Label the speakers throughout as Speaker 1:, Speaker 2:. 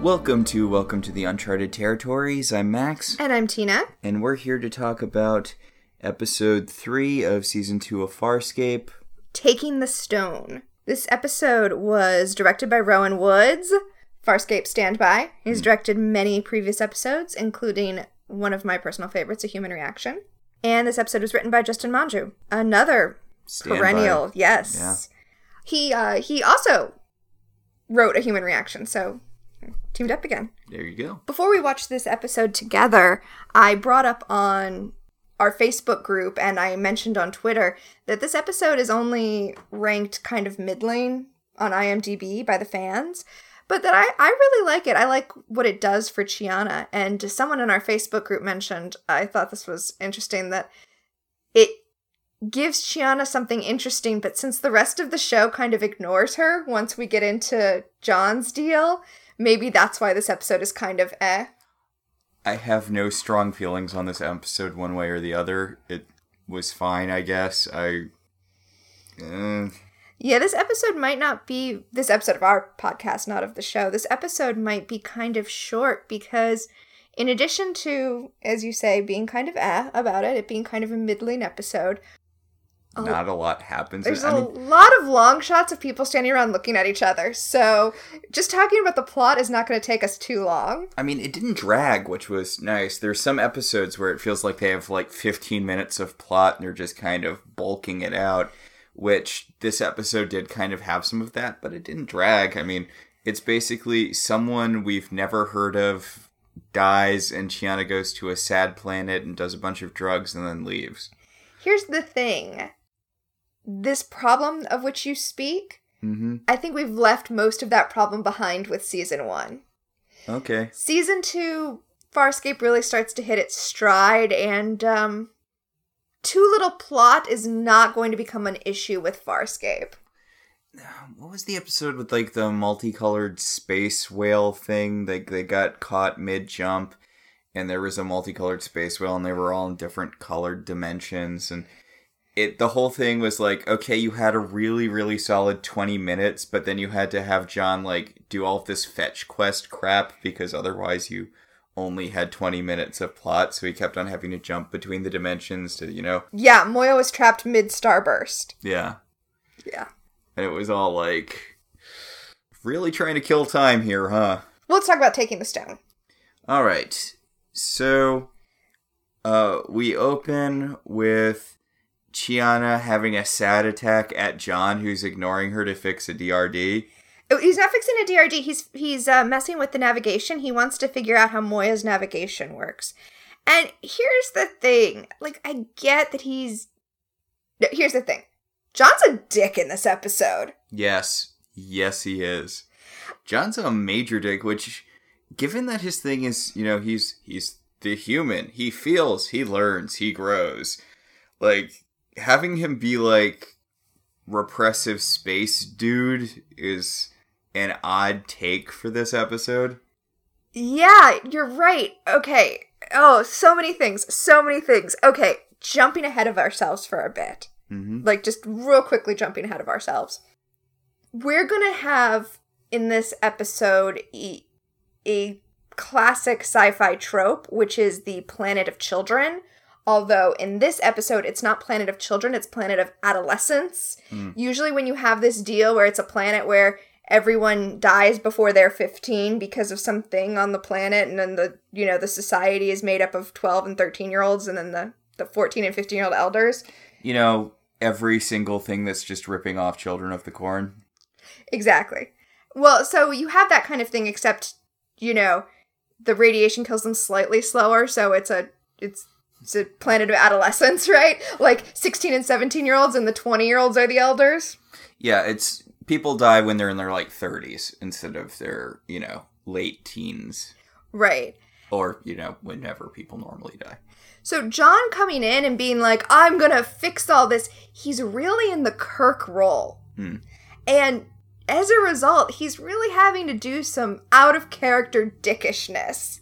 Speaker 1: Welcome to Welcome to the Uncharted Territories. I'm Max,
Speaker 2: And I'm Tina.
Speaker 1: and we're here to talk about episode 3 of season 2 of Farscape.
Speaker 2: Taking the Stone. This episode was directed by Rowan Woods. Farscape Standby. He's directed many previous episodes, including one of my personal favorites, A Human Reaction. And this episode was written by Justin Monjo. Another perennial, yes.
Speaker 1: Yeah.
Speaker 2: He uh he also wrote A Human Reaction, so teamed up again.
Speaker 1: There you go.
Speaker 2: Before we watched this episode together, I brought up on our Facebook group and I mentioned on Twitter that this episode is only ranked kind of middling on IMDb by the fans, but that I, I really like it. I like what it does for Chiana. And someone in our Facebook group mentioned, I thought this was interesting, that it gives Chiana something interesting, but since the rest of the show kind of ignores her once we get into John's deal, maybe that's why this episode is kind of eh.
Speaker 1: I have no strong feelings on this episode one way or the other. It was fine, I guess. I. Uh,
Speaker 2: Yeah, this episode might not be this episode of our podcast, not of the show. This episode might be kind of short because, in addition to, as you say, being kind of eh about it, it being kind of a middling episode, Oh.
Speaker 1: not a lot happens.
Speaker 2: there's
Speaker 1: I
Speaker 2: a
Speaker 1: mean,
Speaker 2: lot of long shots of people standing around looking at each other. So, just talking about the plot is not going to take us too long.
Speaker 1: I mean, it didn't drag, which was nice. There's some episodes where it feels like they have like 15 minutes of plot and they're just kind of bulking it out, which this episode did kind of have some of that, but it didn't drag. I mean, it's basically someone we've never heard of dies and Chiana goes to a sad planet and does a bunch of drugs and then leaves.
Speaker 2: Here's the thing this problem of which you speak,
Speaker 1: Mm-hmm.
Speaker 2: I think we've left most of that problem behind with season one.
Speaker 1: Okay.
Speaker 2: Season two, Farscape really starts to hit its stride, and um, too little plot is not going to become an issue with Farscape.
Speaker 1: What was the episode with like the multicolored space whale thing? They they got caught mid jump, and there was a multicolored space whale, and they were all in different colored dimensions, and it the whole thing was like okay, you had a really really solid twenty minutes, but then you had to have John like do all of this fetch quest crap because otherwise you only had 20 minutes of plot so he kept on having to jump between the dimensions to you know
Speaker 2: Yeah, Moya was trapped mid starburst.
Speaker 1: yeah
Speaker 2: Yeah.
Speaker 1: and it was all like really trying to kill time here huh
Speaker 2: Well, let's talk about taking the stone.
Speaker 1: All right. So uh we open with Chiana having a sad attack at John who's ignoring her to fix a DRD.
Speaker 2: Oh, He's not fixing a DRD. He's he's uh, messing with the navigation. He wants to figure out how Moya's navigation works. And here's the thing: like, I get that he's. No, here's the thing: John's a dick in this episode.
Speaker 1: Yes. Yes he is. John's a major dick which given that his thing is, you know, he's he's the human. He feels, he learns, he grows. Like having him be like repressive space dude is an odd take for this episode.
Speaker 2: Yeah, you're right. Okay. Oh, so many things. So many things. Okay, jumping ahead of ourselves for a bit.
Speaker 1: Mm-hmm.
Speaker 2: Like, just real quickly jumping ahead of ourselves. We're gonna have in this episode a, a classic sci fi trope, which is the planet of children. Although in this episode, it's not planet of children, it's planet of adolescents.
Speaker 1: Hmm.
Speaker 2: Usually, when you have this deal where it's a planet where everyone dies before they're 15 because of something on the planet and then the you know the society is made up of 12 and 13 year olds and then the the 14 and 15 year old elders
Speaker 1: You know, every single thing that's just ripping off Children of the Corn.
Speaker 2: exactly well so you have that kind of thing except you know the radiation kills them slightly slower so it's a it's it's a planet of adolescence right? Like 16 and 17 year olds and the 20 year olds are the elders?
Speaker 1: Yeah, it's people die when they're in their like 30s instead of their, you know, late teens.
Speaker 2: Right.
Speaker 1: Or, you know, whenever people normally die.
Speaker 2: So John coming in and being like, "I'm gonna fix all this," he's really in the Kirk role,
Speaker 1: Hmm.
Speaker 2: and as a result, he's really having to do some out of character dickishness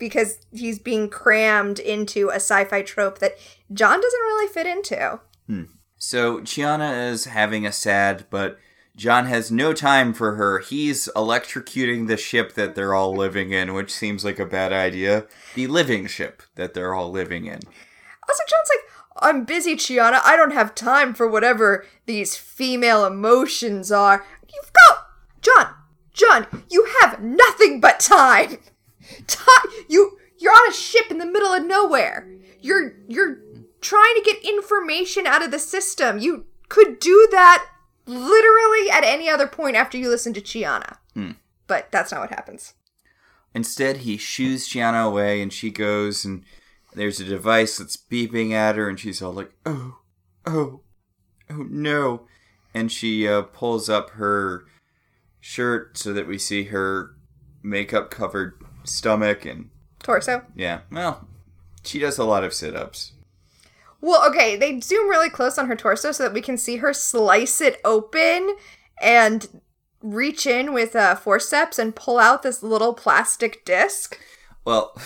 Speaker 2: because he's being crammed into a sci-fi trope that John doesn't really fit into. Hmm.
Speaker 1: So Chiana is having a sad but John has no time for her. He's electrocuting the ship that they're all living in, which seems like a bad idea. The living ship that they're all living in.
Speaker 2: Also, John's like, I'm busy, Chiana. I don't have time for whatever these female emotions are. You've got John, John, you have nothing but time. Time you you're on a ship in the middle of nowhere. You're you're trying to get information out of the system. You could do that literally at any other point after you listen to Chiana. But that's not what happens.
Speaker 1: Instead, he shoos Chiana away, and she goes, and there's a device that's beeping at her, and she's all like, "Oh, oh, oh no!" And she uh, pulls up her shirt so that we see her makeup-covered stomach, and
Speaker 2: Torso.
Speaker 1: yeah, well, she does a lot of sit-ups.
Speaker 2: Well, okay, they zoom really close on her torso so that we can see her slice it open and reach in with uh, forceps and pull out this little plastic disc.
Speaker 1: Well,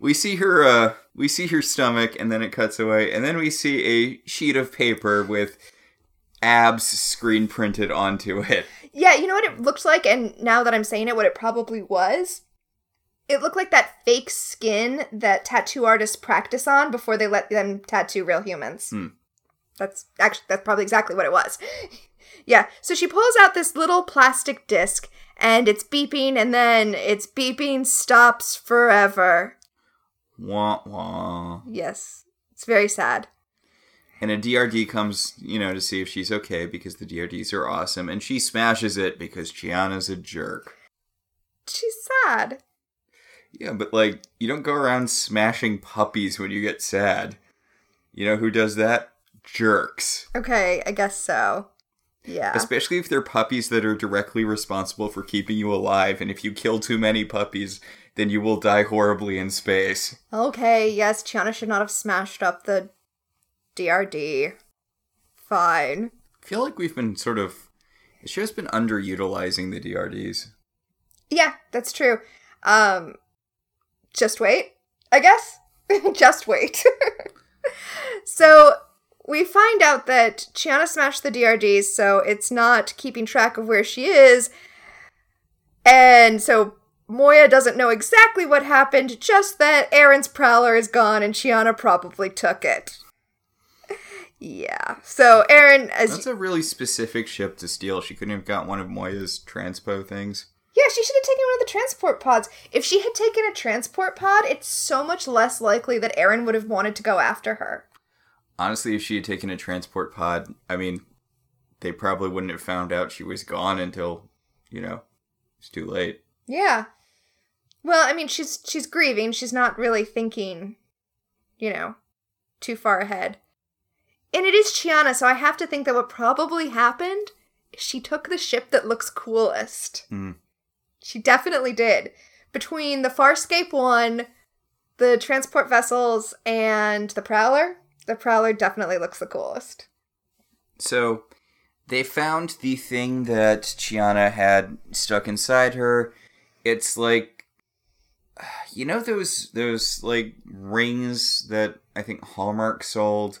Speaker 1: we see her uh we see her stomach and then it cuts away and then we see a sheet of paper with abs screen printed onto it.
Speaker 2: Yeah, you know what it looked like, and now that I'm saying it, what it probably was? It looked like that fake skin that tattoo artists practice on before they let them tattoo real humans.
Speaker 1: Hmm.
Speaker 2: That's actually that's probably exactly what it was. yeah, so she pulls out this little plastic disc and it's beeping and then its beeping stops forever.
Speaker 1: Wah wah.
Speaker 2: Yes. It's very sad.
Speaker 1: And a DRD comes, you know, to see if she's okay because the DRDs are awesome and she smashes it because Chiana's a jerk.
Speaker 2: She's sad.
Speaker 1: Yeah, but like you don't go around smashing puppies when you get sad. You know who does that? Jerks.
Speaker 2: Okay, I guess so. Yeah.
Speaker 1: Especially if they're puppies that are directly responsible for keeping you alive, and if you kill too many puppies, then you will die horribly in space.
Speaker 2: Okay, yes, Chiana should not have smashed up the DRD. Fine.
Speaker 1: I feel like we've been sort of. The show's been underutilizing the DRDs.
Speaker 2: Yeah, that's true. Um just wait, I guess. just wait. so we find out that Chiana smashed the DRDs, so it's not keeping track of where she is. And so Moya doesn't know exactly what happened, just that Aeryn's prowler is gone and Chiana probably took it. Yeah. So Aeryn, as
Speaker 1: That's a really specific ship to steal. She couldn't have got one of Moya's transpo things.
Speaker 2: Yeah, she should have taken one of the transport pods. If she had taken a transport pod, it's so much less likely that Aeryn would have wanted to go after her.
Speaker 1: Honestly, if she had taken a transport pod, I mean, they probably wouldn't have found out she was gone until, you know, it's too late.
Speaker 2: Yeah. Well, I mean, she's she's grieving. She's not really thinking, you know, too far ahead. And it is Chiana, so I have to think that what probably happened is she took the ship that looks coolest.
Speaker 1: Mm.
Speaker 2: She definitely did. Between the Farscape one, the transport vessels, and the Prowler, the Prowler definitely looks the coolest.
Speaker 1: So they found the thing that Chiana had stuck inside her. It's like you know those those like rings that I think Hallmark sold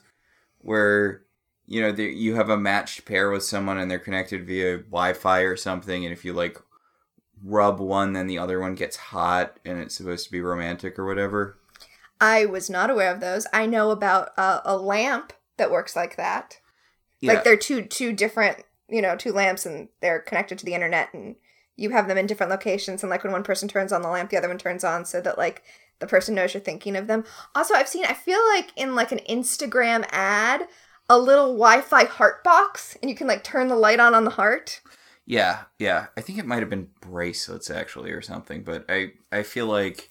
Speaker 1: where you know you have a matched pair with someone and they're connected via Wi-Fi or something and if you like rub one then the other one gets hot and it's supposed to be romantic or whatever.
Speaker 2: I was not aware of those. I know about uh, a lamp that works like that.
Speaker 1: Yeah.
Speaker 2: Like they're two two different, you know, two lamps and they're connected to the internet and you have them in different locations and like when one person turns on the lamp the other one turns on so that like the person knows you're thinking of them. Also, I've seen I feel like in like an Instagram ad a little Wi-Fi heart box and you can like turn the light on on the heart.
Speaker 1: Yeah, yeah. I think it might have been bracelets actually or something, but I I feel like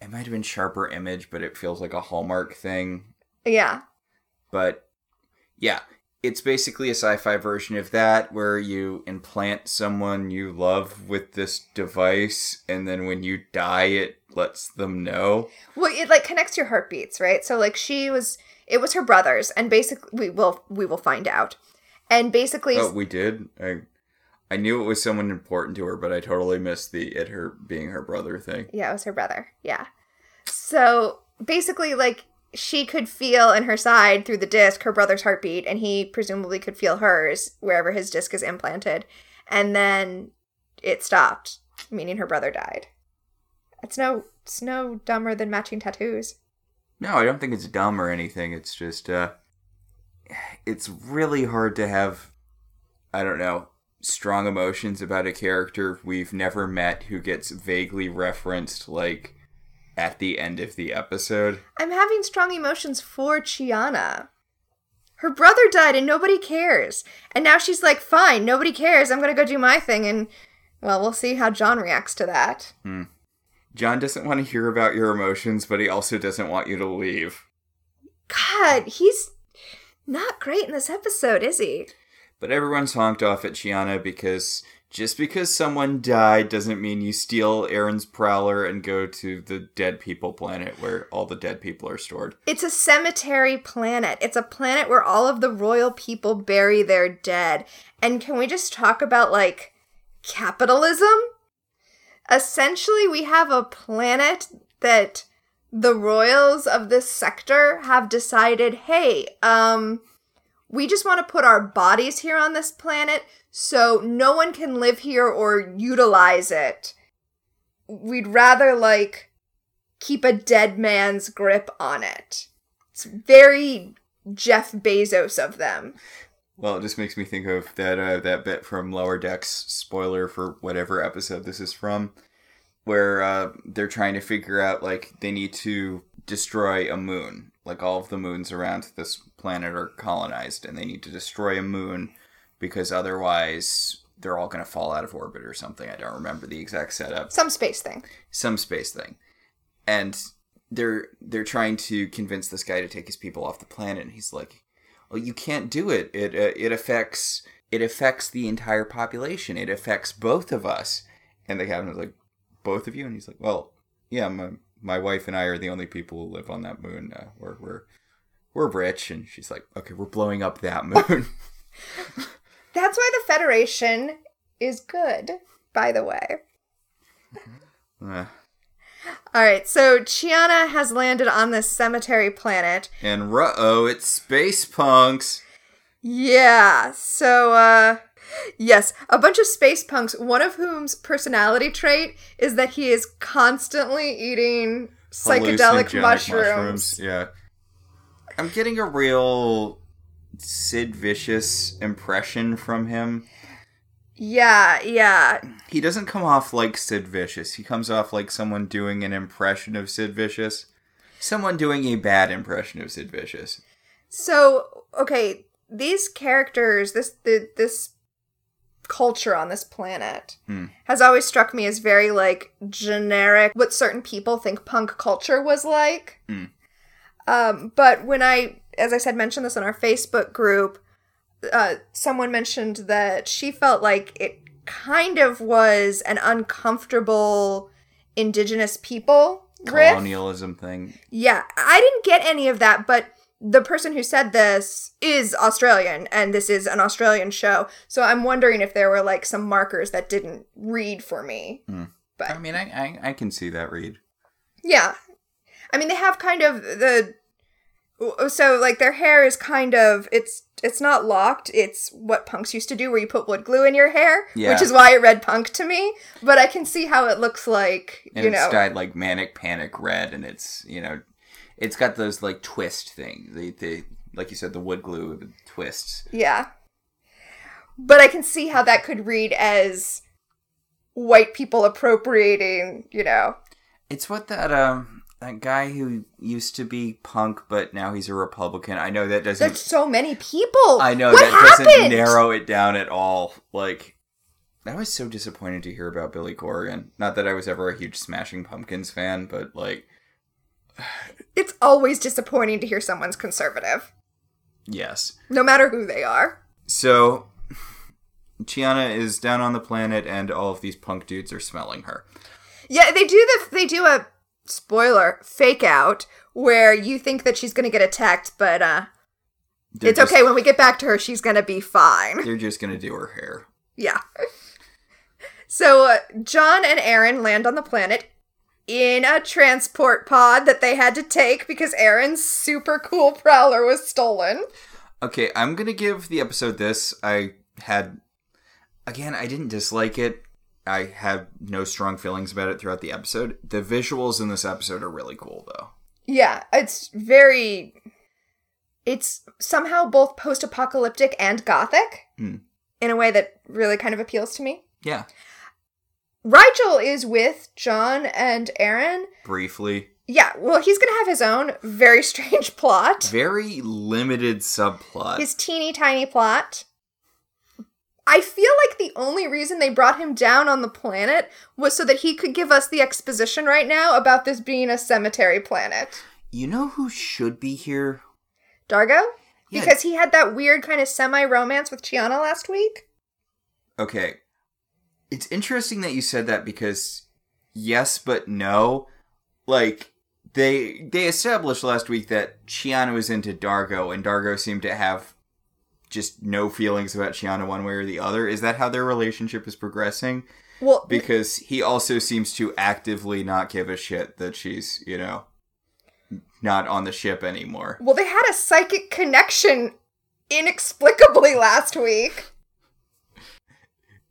Speaker 1: it might have been sharper image, but it feels like a Hallmark thing.
Speaker 2: Yeah.
Speaker 1: But yeah, it's basically a sci-fi version of that where you implant someone you love with this device and then when you die it lets them know.
Speaker 2: Well, it like connects your heartbeats, right? So like she was it was her brothers and basically we will we will find out. And basically
Speaker 1: Oh, we did. I I knew it was someone important to her, but I totally missed the it her being her brother thing.
Speaker 2: Yeah, it was her brother. Yeah. So basically, like, she could feel in her side through the disc her brother's heartbeat, and he presumably could feel hers wherever his disc is implanted. And then it stopped, meaning her brother died. It's no, it's no dumber than matching tattoos.
Speaker 1: No, I don't think it's dumb or anything. It's just, uh, it's really hard to have, I don't know, strong emotions about a character we've never met who gets vaguely referenced, like, at the end of the episode.
Speaker 2: I'm having strong emotions for Chiana. Her brother died and nobody cares. And now she's like, fine, nobody cares. I'm going to go do my thing. And, well, we'll see how John reacts to that. Hmm.
Speaker 1: John doesn't want to hear about your emotions, but he also doesn't want you to leave.
Speaker 2: God, he's not great in this episode, is he?
Speaker 1: But everyone's honked off at Chiana because just because someone died doesn't mean you steal Aeryn's prowler and go to the dead people planet where all the dead people are stored.
Speaker 2: It's a cemetery planet. It's a planet where all of the royal people bury their dead. And can we just talk about, like, capitalism? Essentially, we have a planet that the royals of this sector have decided hey, um, we just want to put our bodies here on this planet so no one can live here or utilize it. We'd rather, like, keep a dead man's grip on it. It's very Jeff Bezos of them.
Speaker 1: Well, it just makes me think of that uh, that bit from Lower Decks, spoiler for whatever episode this is from, where uh, they're trying to figure out like they need to destroy a moon. Like all of the moons around this planet are colonized, and they need to destroy a moon because otherwise they're all going to fall out of orbit or something. I don't remember the exact setup.
Speaker 2: Some space thing.
Speaker 1: Some space thing, and they're they're trying to convince this guy to take his people off the planet, and he's like, "Well, you can't do it. It uh, it affects it affects the entire population. It affects both of us." And the captain was like, "Both of you?" And he's like, "Well, yeah, my my wife and I are the only people who live on that moon. Uh, we're we're we're rich." And she's like, "Okay, we're blowing up that moon."
Speaker 2: That's why the Federation is good, by the way.
Speaker 1: Uh,
Speaker 2: All right, so Chiana has landed on this cemetery planet.
Speaker 1: and ruh oh, it's space punks.
Speaker 2: Yeah, so, uh, yes, a bunch of space punks, one of whom's personality trait is that he is constantly eating psychedelic
Speaker 1: Hallucinogenic
Speaker 2: mushrooms.
Speaker 1: Yeah. I'm getting a real Sid Vicious impression from him.
Speaker 2: Yeah, yeah.
Speaker 1: He doesn't come off like Sid Vicious. He comes off like someone doing an impression of Sid Vicious. Someone doing a bad impression of Sid Vicious.
Speaker 2: So, okay, these characters, this the, this culture on this planet
Speaker 1: Hmm.
Speaker 2: has always struck me as very like generic what certain people think punk culture was like.
Speaker 1: Hmm.
Speaker 2: Um, but when I, as I said, mentioned this on our Facebook group, uh, someone mentioned that she felt like it kind of was an uncomfortable indigenous people riff.
Speaker 1: Colonialism thing.
Speaker 2: Yeah, I didn't get any of that, but the person who said this is Australian, and this is an Australian show. So I'm wondering if there were like some markers that didn't read for me. Hmm. But
Speaker 1: I mean, I, I, I can see that read.
Speaker 2: yeah, I mean they have kind of the so like their hair is kind of it's it's not locked. It's what punks used to do, where you put wood glue in your hair,
Speaker 1: Yeah.
Speaker 2: which is why it read punk to me. But I can see how it looks like
Speaker 1: And
Speaker 2: you
Speaker 1: it's
Speaker 2: know.
Speaker 1: dyed like manic panic red, and it's you know, it's got those like twist thing. The the like you said, the wood glue twists.
Speaker 2: Yeah. But I can see how that could read as white people appropriating, you know.
Speaker 1: It's what that um that guy who used to be punk, but now he's a Republican. I know that doesn't.
Speaker 2: There's so many people.
Speaker 1: I know
Speaker 2: what
Speaker 1: that
Speaker 2: happened?
Speaker 1: doesn't narrow it down at all. Like, I was so disappointed to hear about Billy Corrigan. Not that I was ever a huge Smashing Pumpkins fan, but like,
Speaker 2: It's always disappointing to hear someone's conservative,
Speaker 1: yes.
Speaker 2: no matter who they are.
Speaker 1: So, Chiana is down on the planet, and all of these punk dudes are smelling her.
Speaker 2: Yeah, they do the they do a spoiler fake out where you think that she's going to get attacked, but uh
Speaker 1: They're
Speaker 2: it's
Speaker 1: just-
Speaker 2: okay when we get back to her she's going to be fine.
Speaker 1: They're just gonna do her hair.
Speaker 2: Yeah. So uh, John and Aeryn land on the planet. In a transport pod that they had to take because Aeryn's super cool prowler was stolen.
Speaker 1: Okay, I'm gonna give the episode this. I had again, I didn't dislike it. I have no strong feelings about it throughout the episode. The visuals in this episode are really cool though.
Speaker 2: Yeah, it's very. It's somehow both post apocalyptic and gothic
Speaker 1: Hmm.
Speaker 2: in a way that really kind of appeals to me.
Speaker 1: Yeah.
Speaker 2: Rygel is with John and Aeryn.
Speaker 1: Briefly.
Speaker 2: Yeah, well, he's gonna have his own very strange plot.
Speaker 1: Very limited subplot.
Speaker 2: His teeny tiny plot. I feel like the only reason they brought him down on the planet was so that he could give us the exposition right now about this being a cemetery planet.
Speaker 1: You know who should be here?
Speaker 2: Dargo?
Speaker 1: Yeah.
Speaker 2: Because he had that weird kind of semi romance with Chiana last week.
Speaker 1: Okay. It's interesting that you said that because yes but no. Like they they established last week that Chiana was into Dargo and Dargo seemed to have just no feelings about Chiana one way or the other. Is that how their relationship is progressing?
Speaker 2: Well,
Speaker 1: Because he also seems to actively not give a shit that she's, you know, not on the ship anymore.
Speaker 2: well, they had a psychic connection inexplicably last week.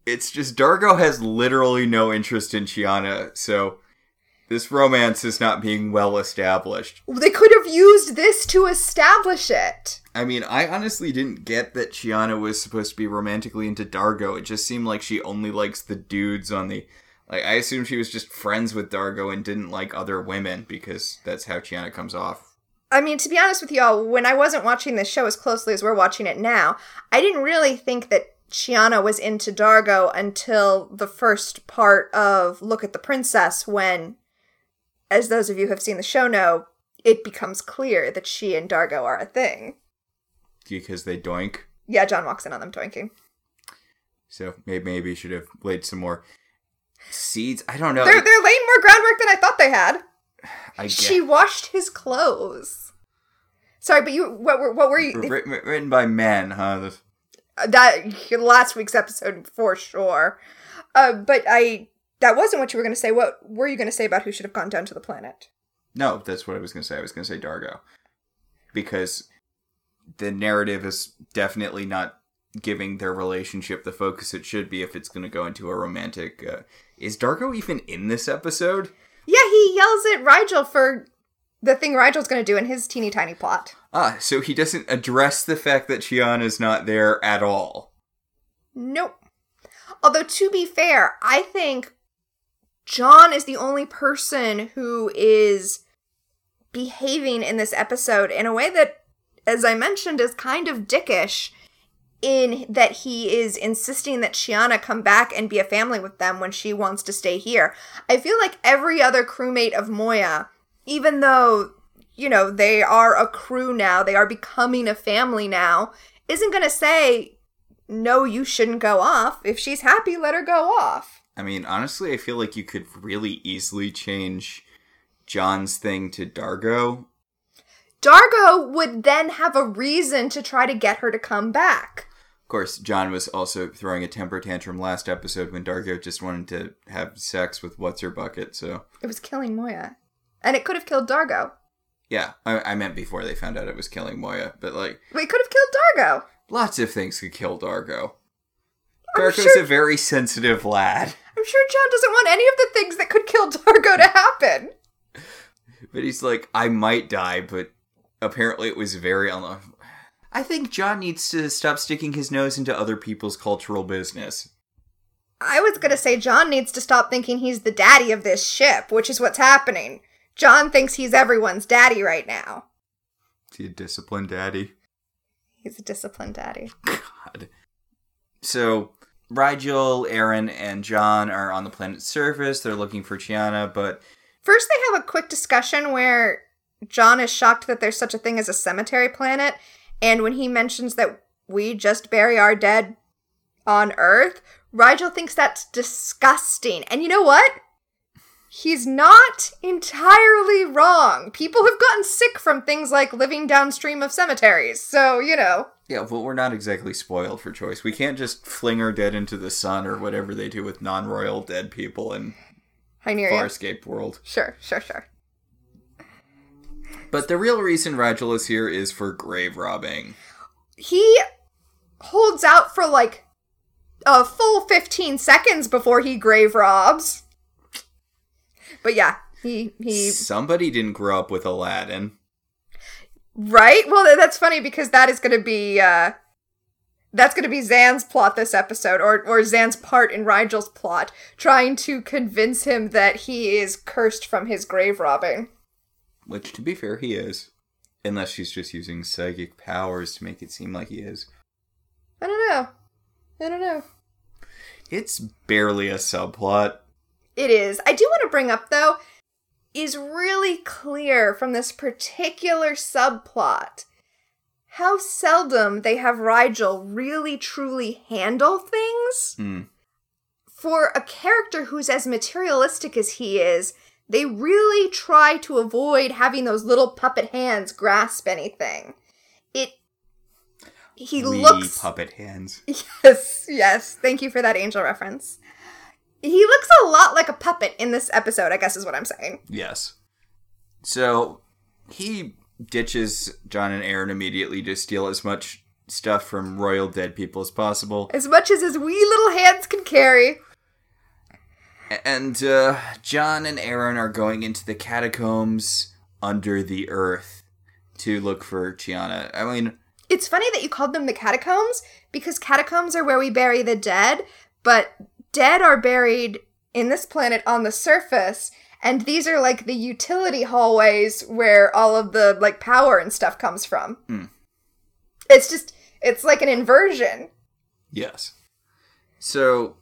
Speaker 1: It's just Dargo has literally no interest in Chiana, so this romance is not being well established.
Speaker 2: They could have used this to establish it.
Speaker 1: I mean, I honestly didn't get that Chiana was supposed to be romantically into Dargo. It just seemed like she only likes the dudes on the. Like, I assume she was just friends with Dargo and didn't like other women because that's how Chiana comes off.
Speaker 2: I mean, to be honest with y'all, when I wasn't watching this show as closely as we're watching it now, I didn't really think that Chiana was into Dargo until the first part of Look at the Princess, when, as those of you who have seen the show know, it becomes clear that she and Dargo are a thing.
Speaker 1: Because they doink.
Speaker 2: Yeah, John walks in on them doinking.
Speaker 1: So maybe, maybe you should have laid some more seeds. I don't know.
Speaker 2: They're, they're laying more groundwork than I thought they had.
Speaker 1: I guess.
Speaker 2: She washed his clothes. Sorry, but you, what were, what were you?
Speaker 1: Written, written by men, huh?
Speaker 2: That last week's episode for sure. Uh, but I that wasn't what you were going to say. What were you going to say about who should have gone down to the planet?
Speaker 1: No, that's what I was going to say. I was going to say Dargo. Because the narrative is definitely not giving their relationship the focus it should be if it's going to go into a romantic. Uh... Is Dargo even in this episode?
Speaker 2: Yeah, he yells at Rygel for the thing Rygel's going to do in his teeny tiny plot.
Speaker 1: Ah, so he doesn't address the fact that Chiana's not there at all.
Speaker 2: Nope. Although to be fair, I think John is the only person who is behaving in this episode in a way that, as I mentioned, is kind of dickish. In that he is insisting that Chiana come back and be a family with them when she wants to stay here. I feel like every other crewmate of Moya, even though, you know, they are a crew now, they are becoming a family now, isn't going to say, no, you shouldn't go off. If she's happy, let her go off.
Speaker 1: I mean, honestly, I feel like you could really easily change John's thing to Dargo.
Speaker 2: Dargo would then have a reason to try to get her to come back.
Speaker 1: Of course, John was also throwing a temper tantrum last episode when Dargo just wanted to have sex with What's Her Bucket, so.
Speaker 2: It was killing Moya. And it could have killed Dargo.
Speaker 1: Yeah, I, I meant before they found out it was killing Moya, but like,
Speaker 2: We could have killed Dargo.
Speaker 1: lots of things could kill Dargo.
Speaker 2: I'm
Speaker 1: Dargo's
Speaker 2: sure-
Speaker 1: a very sensitive lad,
Speaker 2: I'm sure John doesn't want any of the things that could kill Dargo to happen.
Speaker 1: but he's like, I might die, but apparently it was very unlucky. I think John needs to stop sticking his nose into other people's cultural business.
Speaker 2: I was gonna say John needs to stop thinking he's the daddy of this ship, which is what's happening. John thinks he's everyone's daddy right now.
Speaker 1: Is he a disciplined daddy?
Speaker 2: He's a disciplined daddy.
Speaker 1: God. So, Rygel, Aeryn, and John are on the planet's surface. They're looking for Chiana, but
Speaker 2: First, they have a quick discussion where John is shocked that there's such a thing as a cemetery planet, and when he mentions that we just bury our dead on Earth, Rygel thinks that's disgusting. And you know what? He's not entirely wrong. People have gotten sick from things like living downstream of cemeteries, so, you know.
Speaker 1: yeah, but we're not exactly spoiled for choice. We can't just fling our dead into the sun or whatever they do with non royal dead people
Speaker 2: Hyneria.
Speaker 1: Farscape world.
Speaker 2: Sure, sure, sure.
Speaker 1: But the real reason Rygel is here is for grave robbing.
Speaker 2: He holds out for like a full 15 seconds before he grave robs. But yeah, he he
Speaker 1: Somebody didn't grow up with Aladdin.
Speaker 2: right? Well, that's funny because that is going to be uh that's going to be Zhaan's plot this episode or or Zhaan's part in Rygel's plot trying to convince him that he is cursed from his grave robbing.
Speaker 1: Which, to be fair, he is. Unless she's just using psychic powers to make it seem like he is.
Speaker 2: I don't know. I don't know.
Speaker 1: It's barely a subplot.
Speaker 2: It is. I do want to bring up though is really clear from this particular subplot how seldom they have Rygel really truly handle things.
Speaker 1: Hmm.
Speaker 2: For a character who's as materialistic as he is, they really try to avoid having those little puppet hands grasp anything. It he
Speaker 1: Wee
Speaker 2: looks
Speaker 1: puppet hands.
Speaker 2: Yes, yes. Thank you for that angel reference. He looks a lot like a puppet in this episode, I guess is what I'm saying.
Speaker 1: Yes. So he ditches John and Aeryn immediately to steal as much stuff from royal dead people as possible.
Speaker 2: As much as his wee little hands can carry.
Speaker 1: And uh, John and Aeryn are going into the catacombs under the earth to look for Chiana. I mean,
Speaker 2: It's funny that you called them the catacombs because catacombs are where we bury the dead, but dead are buried in this planet on the surface, and these are like the utility hallways where all of the like power and stuff comes from.
Speaker 1: Hmm.
Speaker 2: It's just it's like an inversion.
Speaker 1: yes. So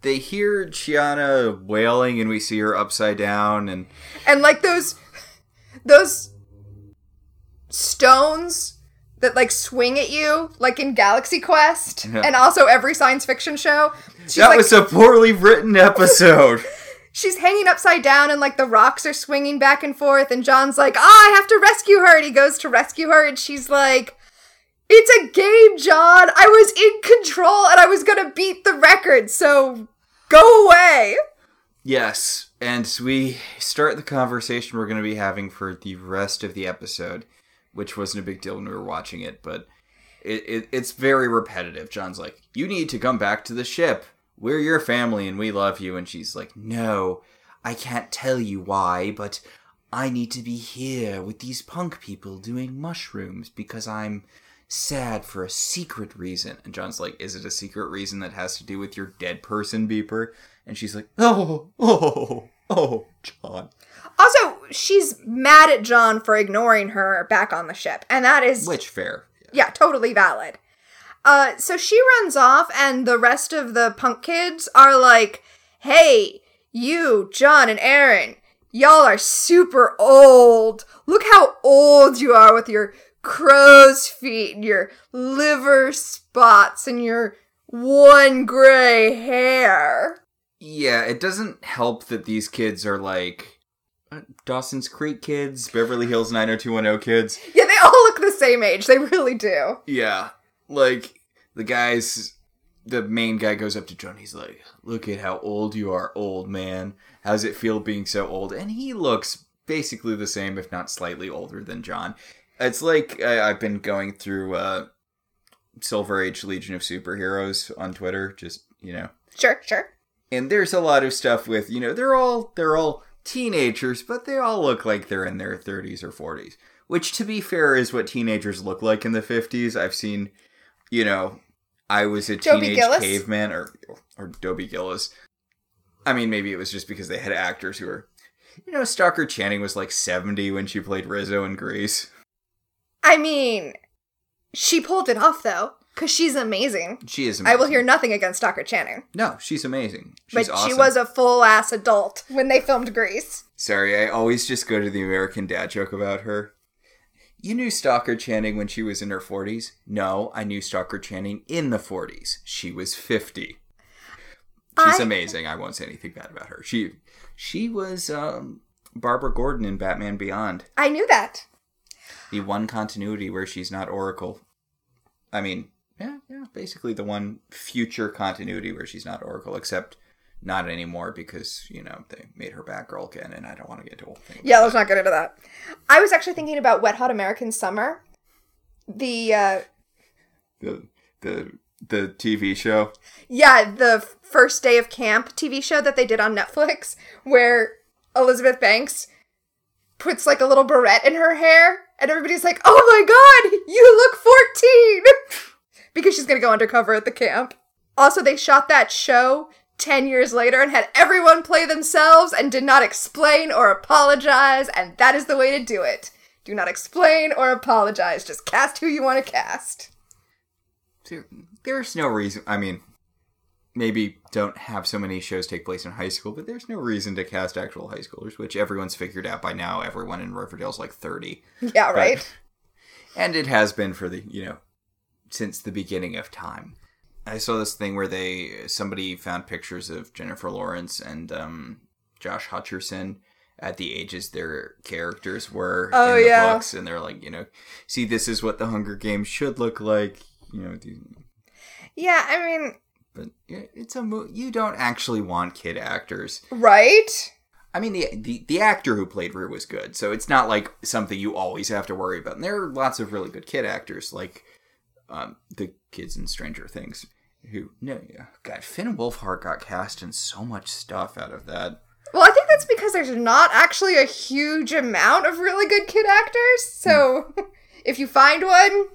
Speaker 1: they hear Chiana wailing, and we see her upside down, and
Speaker 2: and like those those stones that like swing at you like in galaxy quest
Speaker 1: Yeah.
Speaker 2: and also every science fiction show. She's
Speaker 1: that
Speaker 2: like
Speaker 1: was a poorly written episode.
Speaker 2: she's hanging upside down and like the rocks are swinging back and forth and john's like ah i have to rescue her. And he goes to rescue her and she's like it's a game john. I was in control and i was gonna beat the record so go away.
Speaker 1: Yes, and we start the conversation we're going to be having for the rest of the episode, which wasn't a big deal when we were watching it, but it, it, it's very repetitive. John's like, You need to come back to the ship. We're your family and we love you. And she's like, No, I can't tell you why, but I need to be here with these punk people doing mushrooms because I'm sad for a secret reason. And John's like, Is it a secret reason that has to do with your dead person beeper? And she's like, Oh, oh, oh, John.
Speaker 2: Also she's mad at john for ignoring her back on the ship and that is
Speaker 1: Which fair.
Speaker 2: Yeah, totally valid. Uh, so she runs off, and the rest of the punk kids are like, hey, you, John, and Aeryn, y'all are super old. Look how old you are with your crow's feet and your liver spots and your one gray hair.
Speaker 1: Yeah, it doesn't help that these kids are like Dawson's Creek kids, Beverly Hills 90210 kids.
Speaker 2: Yeah, they all look the same age. They really do.
Speaker 1: Yeah, like the guys, the main guy goes up to John. He's like, "Look at how old you are, old man. How's it feel being so old?" And he looks basically the same, if not slightly older than John. It's like I, I've been going through uh, Silver Age Legion of Superheroes on Twitter, just you know,
Speaker 2: Sure, sure.
Speaker 1: and there's a lot of stuff with you know they're all they're all teenagers but they all look like they're in their 30s or 40s which to be fair is what teenagers look like in the 50s i've seen you know i was a
Speaker 2: Dobie
Speaker 1: teenage
Speaker 2: Gillis?
Speaker 1: caveman or or dobie gillis. I mean maybe it was just because they had actors who were you know stockard channing was like 70 when she played rizzo in grease.
Speaker 2: I mean, she pulled it off though, because she's amazing.
Speaker 1: she is amazing.
Speaker 2: I will hear nothing against Dr. Channing.
Speaker 1: no she's amazing she's
Speaker 2: but
Speaker 1: awesome.
Speaker 2: she was a full ass adult when they filmed Grease.
Speaker 1: Sorry, I always just go to the American Dad joke about her. You knew Stockard Channing when she was in her 40s? No, I knew Stockard Channing in the 40s. She was 50. She's
Speaker 2: I-
Speaker 1: amazing. I won't say anything bad about her. She she was um, Barbara Gordon in Batman Beyond.
Speaker 2: I knew that.
Speaker 1: The one continuity where she's not Oracle. I mean, yeah, yeah, basically the one future continuity where she's not Oracle, except not anymore because you know they made her Batgirl again, and I don't want to get into a whole thing.
Speaker 2: Yeah, let's not get into that. I was actually thinking about Wet Hot American Summer. The uh
Speaker 1: the the the TV show.
Speaker 2: yeah, the first day of camp TV show that they did on Netflix where Elizabeth Banks puts like a little barrette in her hair and everybody's like, "Oh my god, you look 14." because she's going to go undercover at the camp. Also, they shot that show 10 years later and had everyone play themselves and did not explain or apologize, and that is the way to do it. Do not explain or apologize, just cast who you want to cast.
Speaker 1: There's no reason. I mean, maybe don't have so many shows take place in high school, but there's no reason to cast actual high schoolers, which everyone's figured out by now. Everyone in Riverdale's like 30.
Speaker 2: Yeah,
Speaker 1: But-
Speaker 2: right?
Speaker 1: and it has been for the you know since the beginning of time i saw this thing where they somebody found pictures of jennifer lawrence and um, josh hutcherson at the ages their characters were
Speaker 2: Oh,
Speaker 1: in the
Speaker 2: yeah.
Speaker 1: books and they're like you know see this is what the hunger games should look like you know
Speaker 2: Yeah, I mean,
Speaker 1: but it's a mo- you don't actually want kid actors
Speaker 2: right?
Speaker 1: I mean, the, the the actor who played Rue was good, so it's not like something you always have to worry about. And there are lots of really good kid actors, like um, the kids in Stranger Things, who no, yeah, God, Finn Wolfhard got cast in so much stuff out of that.
Speaker 2: Well, I think that's because there's not actually a huge amount of really good kid actors. So if you find one,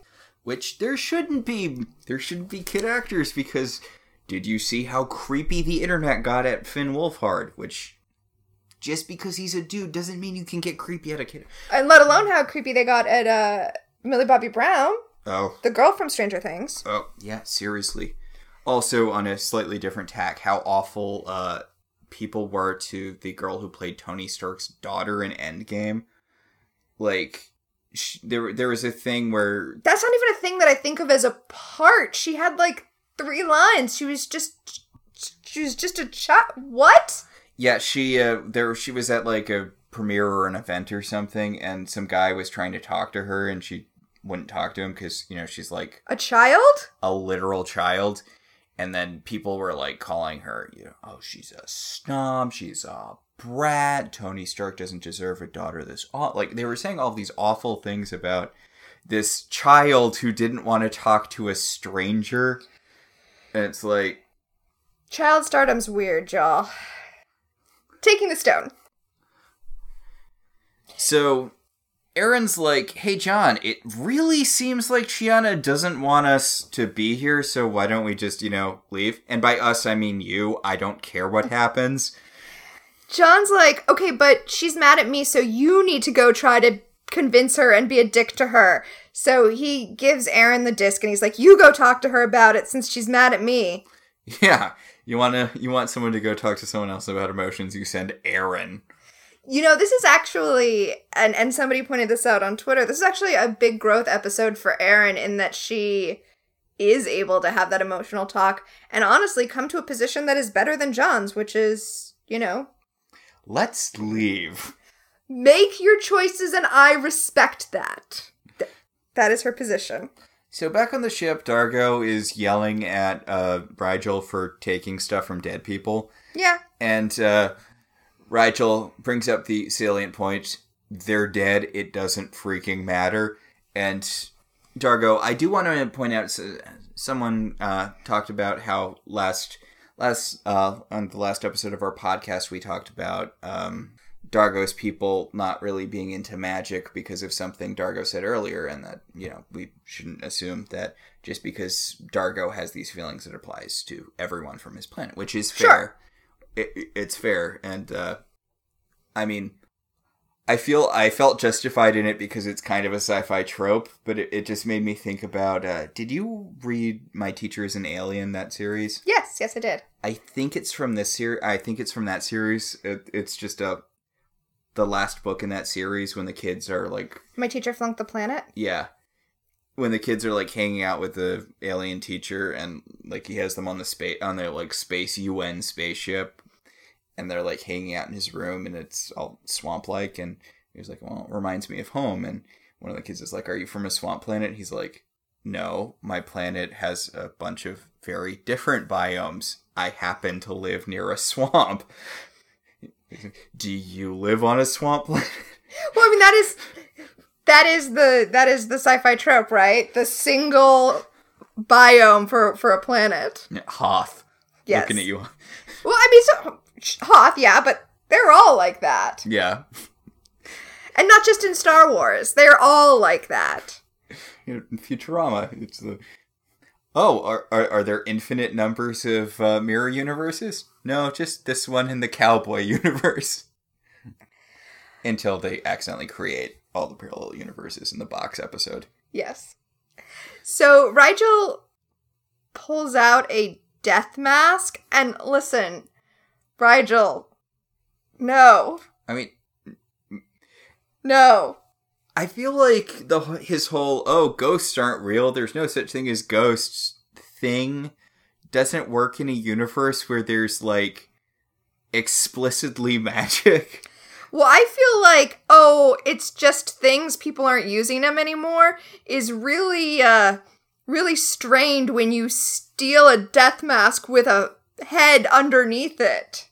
Speaker 1: Which there shouldn't be. There shouldn't be kid actors because did you see how creepy the internet got at Finn Wolfhard? Which just because he's a dude doesn't mean you can get creepy at a kid.
Speaker 2: and let alone how creepy they got at uh, Millie Bobby Brown,
Speaker 1: Oh,
Speaker 2: the girl from Stranger Things.
Speaker 1: Oh, yeah, seriously. Also, on a slightly different tack, how awful uh, people were to the girl who played Tony Stark's daughter in Endgame. Like, sh- there, there was a thing where.
Speaker 2: That's not even a thing that I think of as a part. She had like three lines. She was just, she was just a chat. What?
Speaker 1: Yeah, she uh, there she was at like a premiere or an event or something, and some guy was trying to talk to her, and she wouldn't talk to him because you know she's like
Speaker 2: A child?
Speaker 1: a literal child and then people were like calling her you know oh she's a snob she's a brat tony stark doesn't deserve a daughter this aw-. like they were saying all these awful things about this child who didn't want to talk to a stranger and it's like
Speaker 2: Child stardom's weird, y'all. Taking the stone.
Speaker 1: so Aeryn's like, hey, John, it really seems like Chiana doesn't want us to be here, so why don't we just, you know, leave? And by us, I mean you. I don't care what happens.
Speaker 2: John's like, okay, but she's mad at me, so you need to go try to convince her and be a dick to her. So he gives Aeryn the disc and he's like, you go talk to her about it since she's mad at me.
Speaker 1: Yeah, you want to you want someone to go talk to someone else about emotions, you send Aeryn.
Speaker 2: You know, this is actually, and, and somebody pointed this out on Twitter, this is actually a big growth episode for Aeryn in that she is able to have that emotional talk and honestly come to a position that is better than John's, which is, you know,
Speaker 1: Let's leave.
Speaker 2: make your choices and I respect that. Th- that is her position.
Speaker 1: So back on the ship, Dargo is yelling at uh, Rygel for taking stuff from dead people,
Speaker 2: Yeah.
Speaker 1: and uh, Rygel brings up the salient point: they're dead. It doesn't freaking matter. And Dargo, I do want to point out someone uh, talked about how last last uh, on the last episode of our podcast we talked about um, Dargo's people not really being into magic because of something Dargo said earlier, and that you know we shouldn't assume that just because Dargo has these feelings, it applies to everyone from his planet, which is fair.
Speaker 2: Sure.
Speaker 1: It, it- it's fair, and uh, I mean, I feel I felt justified in it because it's kind of a sci-fi trope, but it, it just made me think about. Uh, did you read My Teacher is an Alien that series?
Speaker 2: Yes, yes, I did.
Speaker 1: I think it's from this series. I think it's from that series. It, it's just a the last book in that series when the kids are like,
Speaker 2: My teacher flunked the planet.
Speaker 1: yeah, when the kids are like hanging out with the alien teacher and like he has them on the space on their like space UN spaceship, and they're like hanging out in his room and it's all swamp like, and he was like, well, it reminds me of home, and one of the kids is like, are you from a swamp planet? He's like, no, my planet has a bunch of very different biomes. I happen to live near a swamp. Do you live on a swamp planet?
Speaker 2: Well, I mean that is that is the that is the sci-fi trope, right? The single biome for for a planet.
Speaker 1: Hoth.
Speaker 2: Yes.
Speaker 1: Looking at you.
Speaker 2: Well, I mean, so Hoth, yeah, but they're all like that,
Speaker 1: Yeah.
Speaker 2: and not just in Star Wars. They're all like that.
Speaker 1: You know, in Futurama, it's the. Oh, are, are, are there infinite numbers of uh, mirror universes? No, just this one in the cowboy universe. Until they accidentally create all the parallel universes in the box episode.
Speaker 2: Yes. So Rygel pulls out a death mask, and listen, Rygel, no,
Speaker 1: I mean,
Speaker 2: no.
Speaker 1: I feel like the his whole oh ghosts aren't real. There's no such thing as ghosts thing doesn't work in a universe where there's like explicitly magic.
Speaker 2: Well, I feel like, oh, it's just things people aren't using them anymore is really, uh, really strained when you steal a death mask with a head underneath it.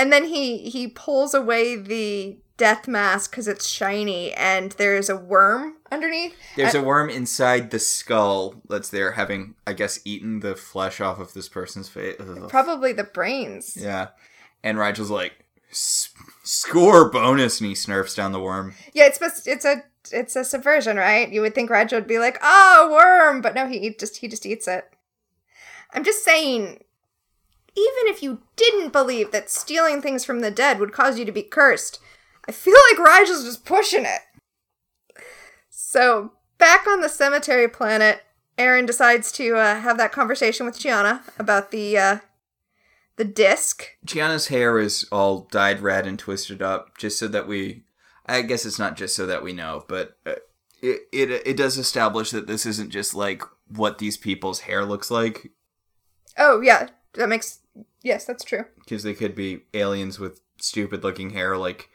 Speaker 2: And then he, he pulls away the death mask because it's shiny and there's a worm underneath.
Speaker 1: There's a worm inside the skull that's there, having I guess eaten the flesh off of this person's face.
Speaker 2: Probably the brains.
Speaker 1: Yeah, and Rygel's like score bonus, and he snurfs down the worm.
Speaker 2: Yeah, it's supposed it's a it's a subversion, right? You would think Raj would be like, "Oh, worm," but no, he just he just eats it. I'm just saying, even if you didn't believe that stealing things from the dead would cause you to be cursed, I feel like Rygel's just pushing it. So back on the cemetery planet, Aeryn decides to uh, have that conversation with Chiana about the uh, the disc.
Speaker 1: Chiana's hair is all dyed red and twisted up, just so that we. I guess it's not just so that we know, but uh, it it it does establish that this isn't just like what these people's hair looks like,
Speaker 2: Oh yeah, that makes yes, that's true.
Speaker 1: because they could be aliens with stupid looking hair, like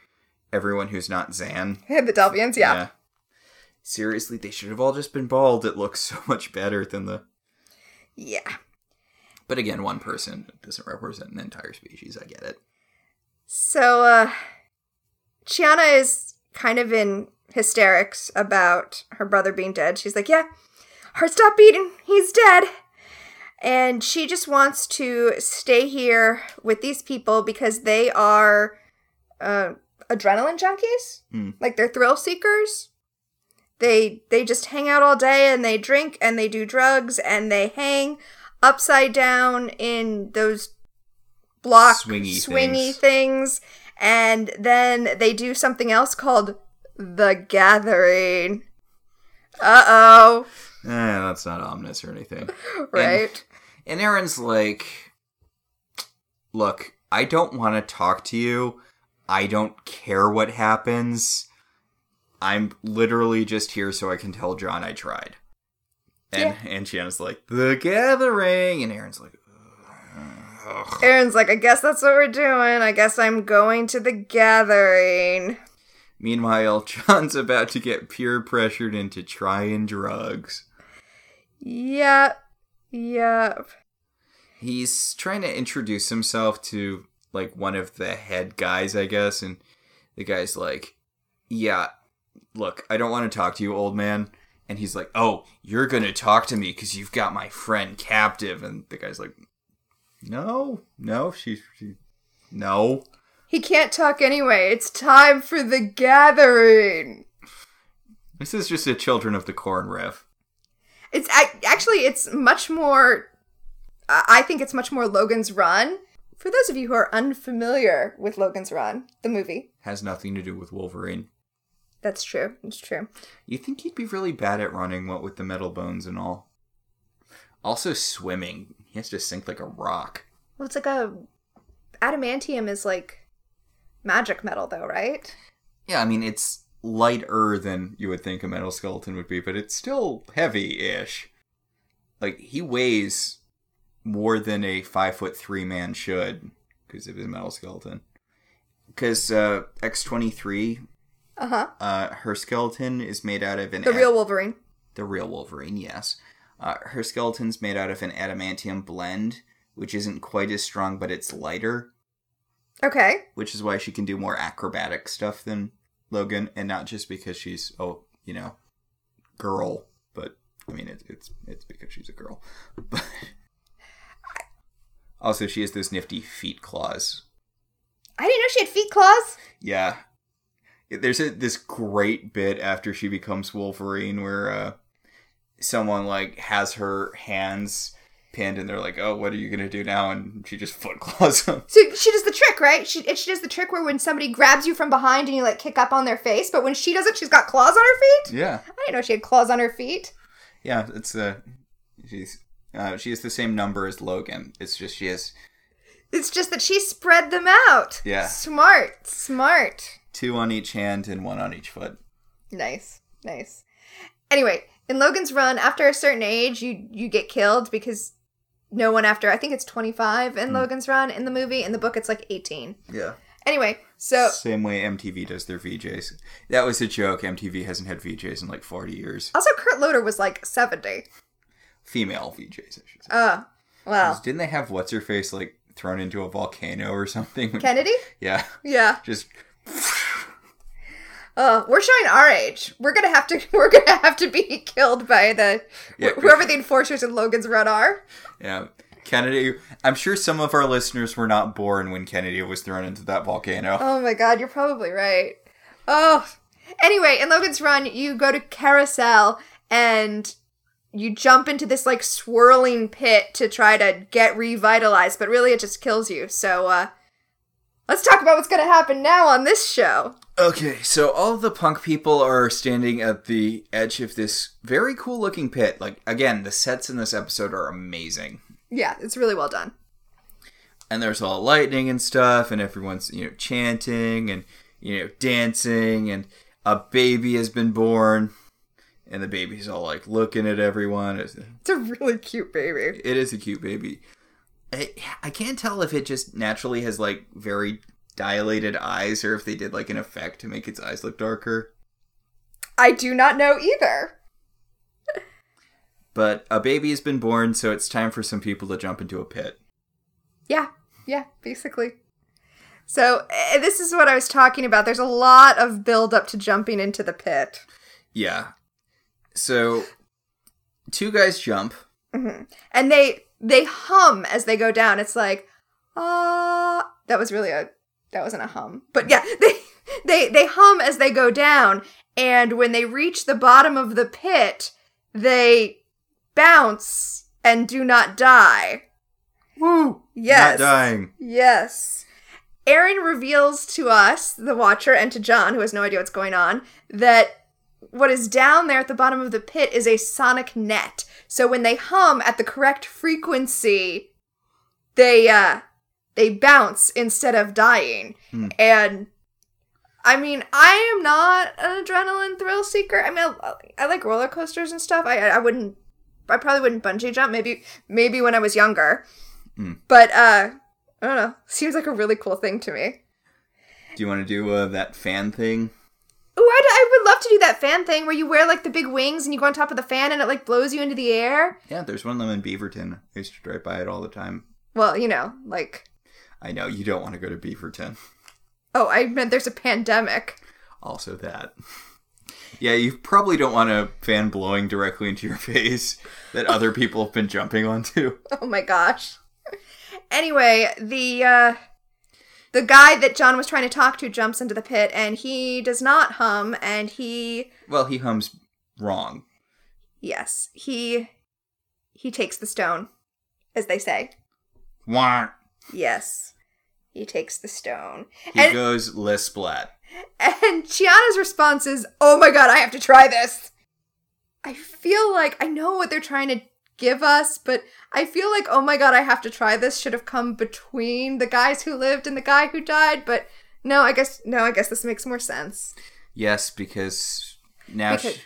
Speaker 1: everyone who's not Zhaan.
Speaker 2: the Delvians, yeah.
Speaker 1: Seriously, they should have all just been bald. It looks so much better than the.
Speaker 2: Yeah.
Speaker 1: But again, one person doesn't represent an entire species. I get it.
Speaker 2: So, uh, Chiana is kind of in hysterics about her brother being dead. She's like, yeah, heart stop beating. He's dead. And she just wants to stay here with these people because they are uh, adrenaline junkies.
Speaker 1: Hmm.
Speaker 2: Like they're thrill seekers. They they just hang out all day and they drink and they do drugs and they hang upside down in those block
Speaker 1: Swingy
Speaker 2: swingy
Speaker 1: things.
Speaker 2: things. and then they do something else called the gathering. Uh oh,
Speaker 1: Eh, that's not ominous or anything.
Speaker 2: right?
Speaker 1: And Aeryn's like, Look, I don't want to talk to you. I don't care what happens. I'm literally just here so I can tell John I tried. And and Chiana's like, The gathering and Aeryn's like Ugh.
Speaker 2: Aeryn's like, I guess that's what we're doing. I guess I'm going to the gathering.
Speaker 1: Meanwhile, John's about to get peer pressured into trying drugs.
Speaker 2: Yep. Yep.
Speaker 1: he's trying to introduce himself to like one of the head guys, I guess, and the guy's like, "Yeah, look, I don't want to talk to you, old man." And he's like, "Oh, you're gonna talk to me because you've got my friend captive." And the guy's like, "No, no, she's she no."
Speaker 2: He can't talk anyway. It's time for the gathering.
Speaker 1: This is just a Children of the Corn riff.
Speaker 2: It's actually it's much more. I think it's much more Logan's Run. For those of you who are unfamiliar with Logan's Run, the movie,
Speaker 1: Has nothing to do with Wolverine.
Speaker 2: that's true. It's true.
Speaker 1: You think he'd be really bad at running, what with the metal bones and all? Also, swimming. He has to sink like a rock.
Speaker 2: Well, it's like a adamantium is like magic metal, though, right?
Speaker 1: Yeah, I mean, it's lighter than you would think a metal skeleton would be, but it's still heavy ish. Like, he weighs more than a five foot three man should because of his metal skeleton. Because uh, X23,
Speaker 2: Uh huh.
Speaker 1: uh, her skeleton is made out of an.
Speaker 2: The
Speaker 1: ad-
Speaker 2: real Wolverine.
Speaker 1: the real Wolverine, yes. Uh, her skeleton's made out of an adamantium blend which isn't quite as strong, but it's lighter,
Speaker 2: Okay.
Speaker 1: which is why she can do more acrobatic stuff than Logan, and not just because she's oh you know girl, but I mean it's it's it's because she's a girl. But also, she has those nifty feet claws.
Speaker 2: I didn't know she had feet claws.
Speaker 1: Yeah. There's a, this great bit after she becomes Wolverine where uh, someone like has her hands pinned and they're like, "Oh, what are you gonna do now?" And she just foot claws them.
Speaker 2: So she does the trick, right? She she does the trick where when somebody grabs you from behind and you like kick up on their face, but when she does it, she's got claws on her feet.
Speaker 1: Yeah,
Speaker 2: I didn't know she had claws on her feet.
Speaker 1: yeah. It's uh, she's uh, she has the same number as Logan. It's just she has
Speaker 2: It's just that she spread them out.
Speaker 1: Yeah.
Speaker 2: Smart, smart.
Speaker 1: two on each hand and one on each foot.
Speaker 2: Nice, nice. Anyway, in Logan's Run, after a certain age, you you get killed because no one after I think it's twenty five in Logan's Run in the movie. In the book, it's like eighteen.
Speaker 1: Yeah.
Speaker 2: Anyway, so
Speaker 1: Same way MTV does their VJs. That was a joke. MTV hasn't had VJs in like 40 years.
Speaker 2: also Kurt Loder was like seventy.
Speaker 1: Female VJs, I should say.
Speaker 2: Uh, well,
Speaker 1: Didn't they have what's her face like thrown into a volcano or something?
Speaker 2: Kennedy.
Speaker 1: yeah,
Speaker 2: Yeah.
Speaker 1: just
Speaker 2: Uh, we're showing our age. We're gonna have to. We're gonna have to be killed by the
Speaker 1: Yeah.
Speaker 2: wh- whoever the enforcers in Logan's Run are.
Speaker 1: yeah. Kennedy. I'm sure some of our listeners were not born when Kennedy was thrown into that volcano.
Speaker 2: Oh my god, you're probably right. Oh. Anyway, in Logan's Run, you go to Carousel and you jump into this like swirling pit to try to get revitalized, but really it just kills you. So, uh, let's talk about what's gonna happen now on this show.
Speaker 1: Okay, so all the punk people are standing at the edge of this very cool looking pit. Like again, the sets in this episode are amazing.
Speaker 2: Yeah, it's really well done.
Speaker 1: and there's all lightning and stuff, and everyone's you know chanting and you know dancing, and a baby has been born, and the baby's all like looking at everyone. It's,
Speaker 2: It's a really cute baby.
Speaker 1: it is a cute baby. I, I can't tell if it just naturally has like very dilated eyes, or if they did like an effect to make its eyes look darker.
Speaker 2: I do not know either.
Speaker 1: But a baby has been born, so it's time for some people to jump into a pit.
Speaker 2: Yeah, yeah, basically. So, eh, this is what I was talking about. There's a lot of build up to jumping into the pit.
Speaker 1: Yeah. So two guys jump.
Speaker 2: And they they hum as they go down. It's like, ah, that was really a that wasn't a hum. But yeah, they they they hum as they go down and when they reach the bottom of the pit, they bounce and do not die.
Speaker 1: Woo!
Speaker 2: Yes.
Speaker 1: Not dying.
Speaker 2: Yes. Aeryn reveals to us, the watcher, and to John, who has no idea what's going on, that what is down there at the bottom of the pit is a sonic net. So when they hum at the correct frequency, they uh they bounce instead of dying.
Speaker 1: Hmm.
Speaker 2: And I mean, I am not an adrenaline thrill seeker. I mean, I, I like roller coasters and stuff. I I wouldn't I probably wouldn't bungee jump. Maybe maybe when I was younger. But uh I don't know. Seems like a really cool thing to me.
Speaker 1: Do you want to do uh, that fan thing?
Speaker 2: Oh, I'd, I would love to do that fan thing where you wear like the big wings and you go on top of the fan and it like blows you into the air.
Speaker 1: Yeah, there's one of them in Beaverton. I used to drive by it all the time.
Speaker 2: Well, you know, like
Speaker 1: I know you don't want to go to Beaverton.
Speaker 2: oh, I meant there's a pandemic.
Speaker 1: Also that. Yeah, you probably don't want a fan blowing directly into your face that other people have been jumping onto.
Speaker 2: Oh my gosh. Anyway, the uh the guy that John was trying to talk to jumps into the pit and he does not hum and he
Speaker 1: Well, he hums wrong.
Speaker 2: yes, he he takes the stone, as they say.
Speaker 1: Wah.
Speaker 2: Yes. He takes the stone.
Speaker 1: He
Speaker 2: And-
Speaker 1: goes lisplat.
Speaker 2: And Chiana's response is, "Oh my god, I have to try this." I feel like I know what they're trying to give us, but I feel like, "Oh my god, I have to try this" should have come between the guys who lived and the guy who died, but no, I guess no, I guess this makes more sense.
Speaker 1: Yes, because now
Speaker 2: Because-
Speaker 1: sh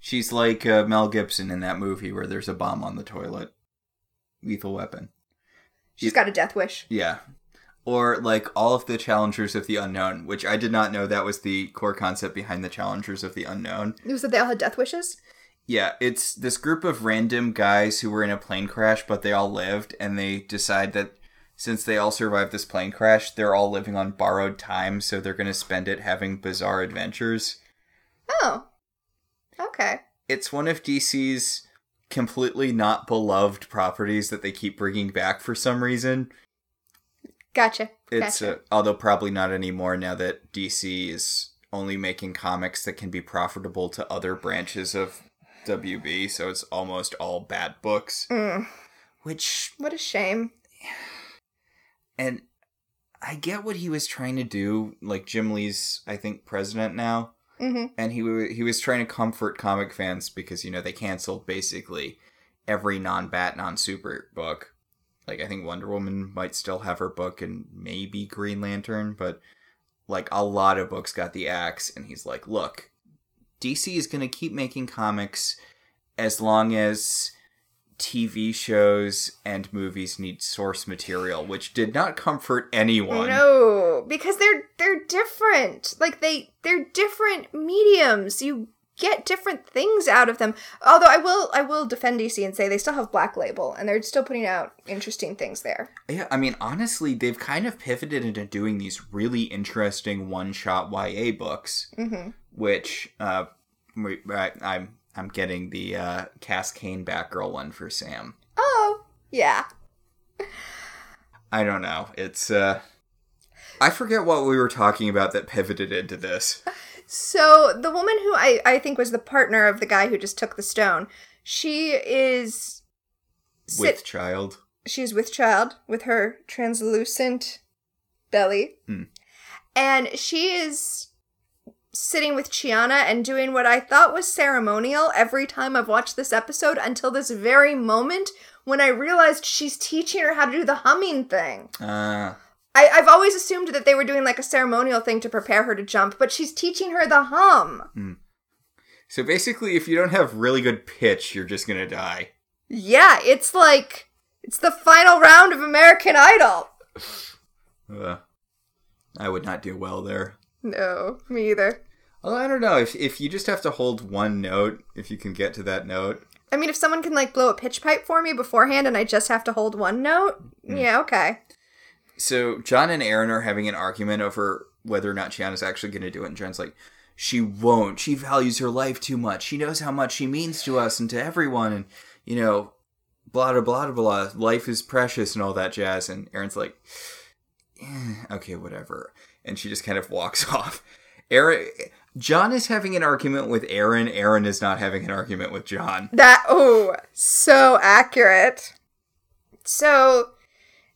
Speaker 1: she's like uh, Mel Gibson in that movie where there's a bomb on the toilet. Lethal weapon.
Speaker 2: She's got a death wish.
Speaker 1: Yeah. Or like all of the challengers of the unknown, which I did not know that was the core concept behind the challengers of the unknown.
Speaker 2: Was that they all had death wishes?
Speaker 1: Yeah, it's this group of random guys who were in a plane crash, but they all lived, and they decide that since they all survived this plane crash, they're all living on borrowed time, so they're going to spend it having bizarre adventures.
Speaker 2: Oh. Okay.
Speaker 1: It's one of DC's completely not beloved properties that they keep bringing back for some reason.
Speaker 2: Gotcha.
Speaker 1: It's
Speaker 2: gotcha.
Speaker 1: uh, although probably not anymore now that DC is only making comics that can be profitable to other branches of WB, so it's almost all bad books.
Speaker 2: Mm,
Speaker 1: Which
Speaker 2: what a shame.
Speaker 1: and I get what he was trying to do. Like Jim Lee's, I think, president now,
Speaker 2: hmm
Speaker 1: and he wa- he was trying to comfort comic fans because you know they canceled basically every non-Bat, non-Super book. Like I think Wonder Woman might still have her book, and maybe Green Lantern, but like a lot of books got the axe. And he's like, "Look, DC is going to keep making comics as long as." TV shows and movies need source material, which did not comfort anyone.
Speaker 2: No, because they're they're different. Like they they're different mediums. You get different things out of them. Although I will I will defend DC and say they still have Black Label and they're still putting out interesting things there.
Speaker 1: Yeah, I mean, honestly, they've kind of pivoted into doing these really interesting one-shot YA books,
Speaker 2: hmm
Speaker 1: which uh, we, I, I'm I'm getting the uh, Cass Cain Batgirl one for Sam.
Speaker 2: Oh, yeah.
Speaker 1: I don't know. It's uh, I forget what we were talking about that pivoted into this.
Speaker 2: So the woman who I, I think was the partner of the guy who just took the stone, she is sit,
Speaker 1: With child.
Speaker 2: she's with child with her translucent belly.
Speaker 1: Hmm.
Speaker 2: And she is sitting with Chiana and doing what I thought was ceremonial every time I've watched this episode until this very moment when I realized she's teaching her how to do the humming thing.
Speaker 1: Uh,
Speaker 2: I, I've always assumed that they were doing like a ceremonial thing to prepare her to jump, but she's teaching her the hum.
Speaker 1: so basically, if you don't have really good pitch, you're just gonna die.
Speaker 2: Yeah, it's like it's the final round of American Idol.
Speaker 1: Uh, I would not do well there.
Speaker 2: No, me either.
Speaker 1: Well, I don't know if if you just have to hold one note, if you can get to that note.
Speaker 2: I mean, if someone can like blow a pitch pipe for me beforehand and I just have to hold one note, yeah, okay.
Speaker 1: So John and Aeryn are having an argument over whether or not Chiana's actually going to do it, and John's like, "She won't. She values her life too much. She knows how much she means to us and to everyone, and you know, blah blah blah blah. Life is precious and all that jazz." And Aeryn's like, "Eh, "Okay, whatever," and she just kind of walks off. Aeryn, John is having an argument with Aeryn. Aeryn is not having an argument with John.
Speaker 2: That oh, so accurate. So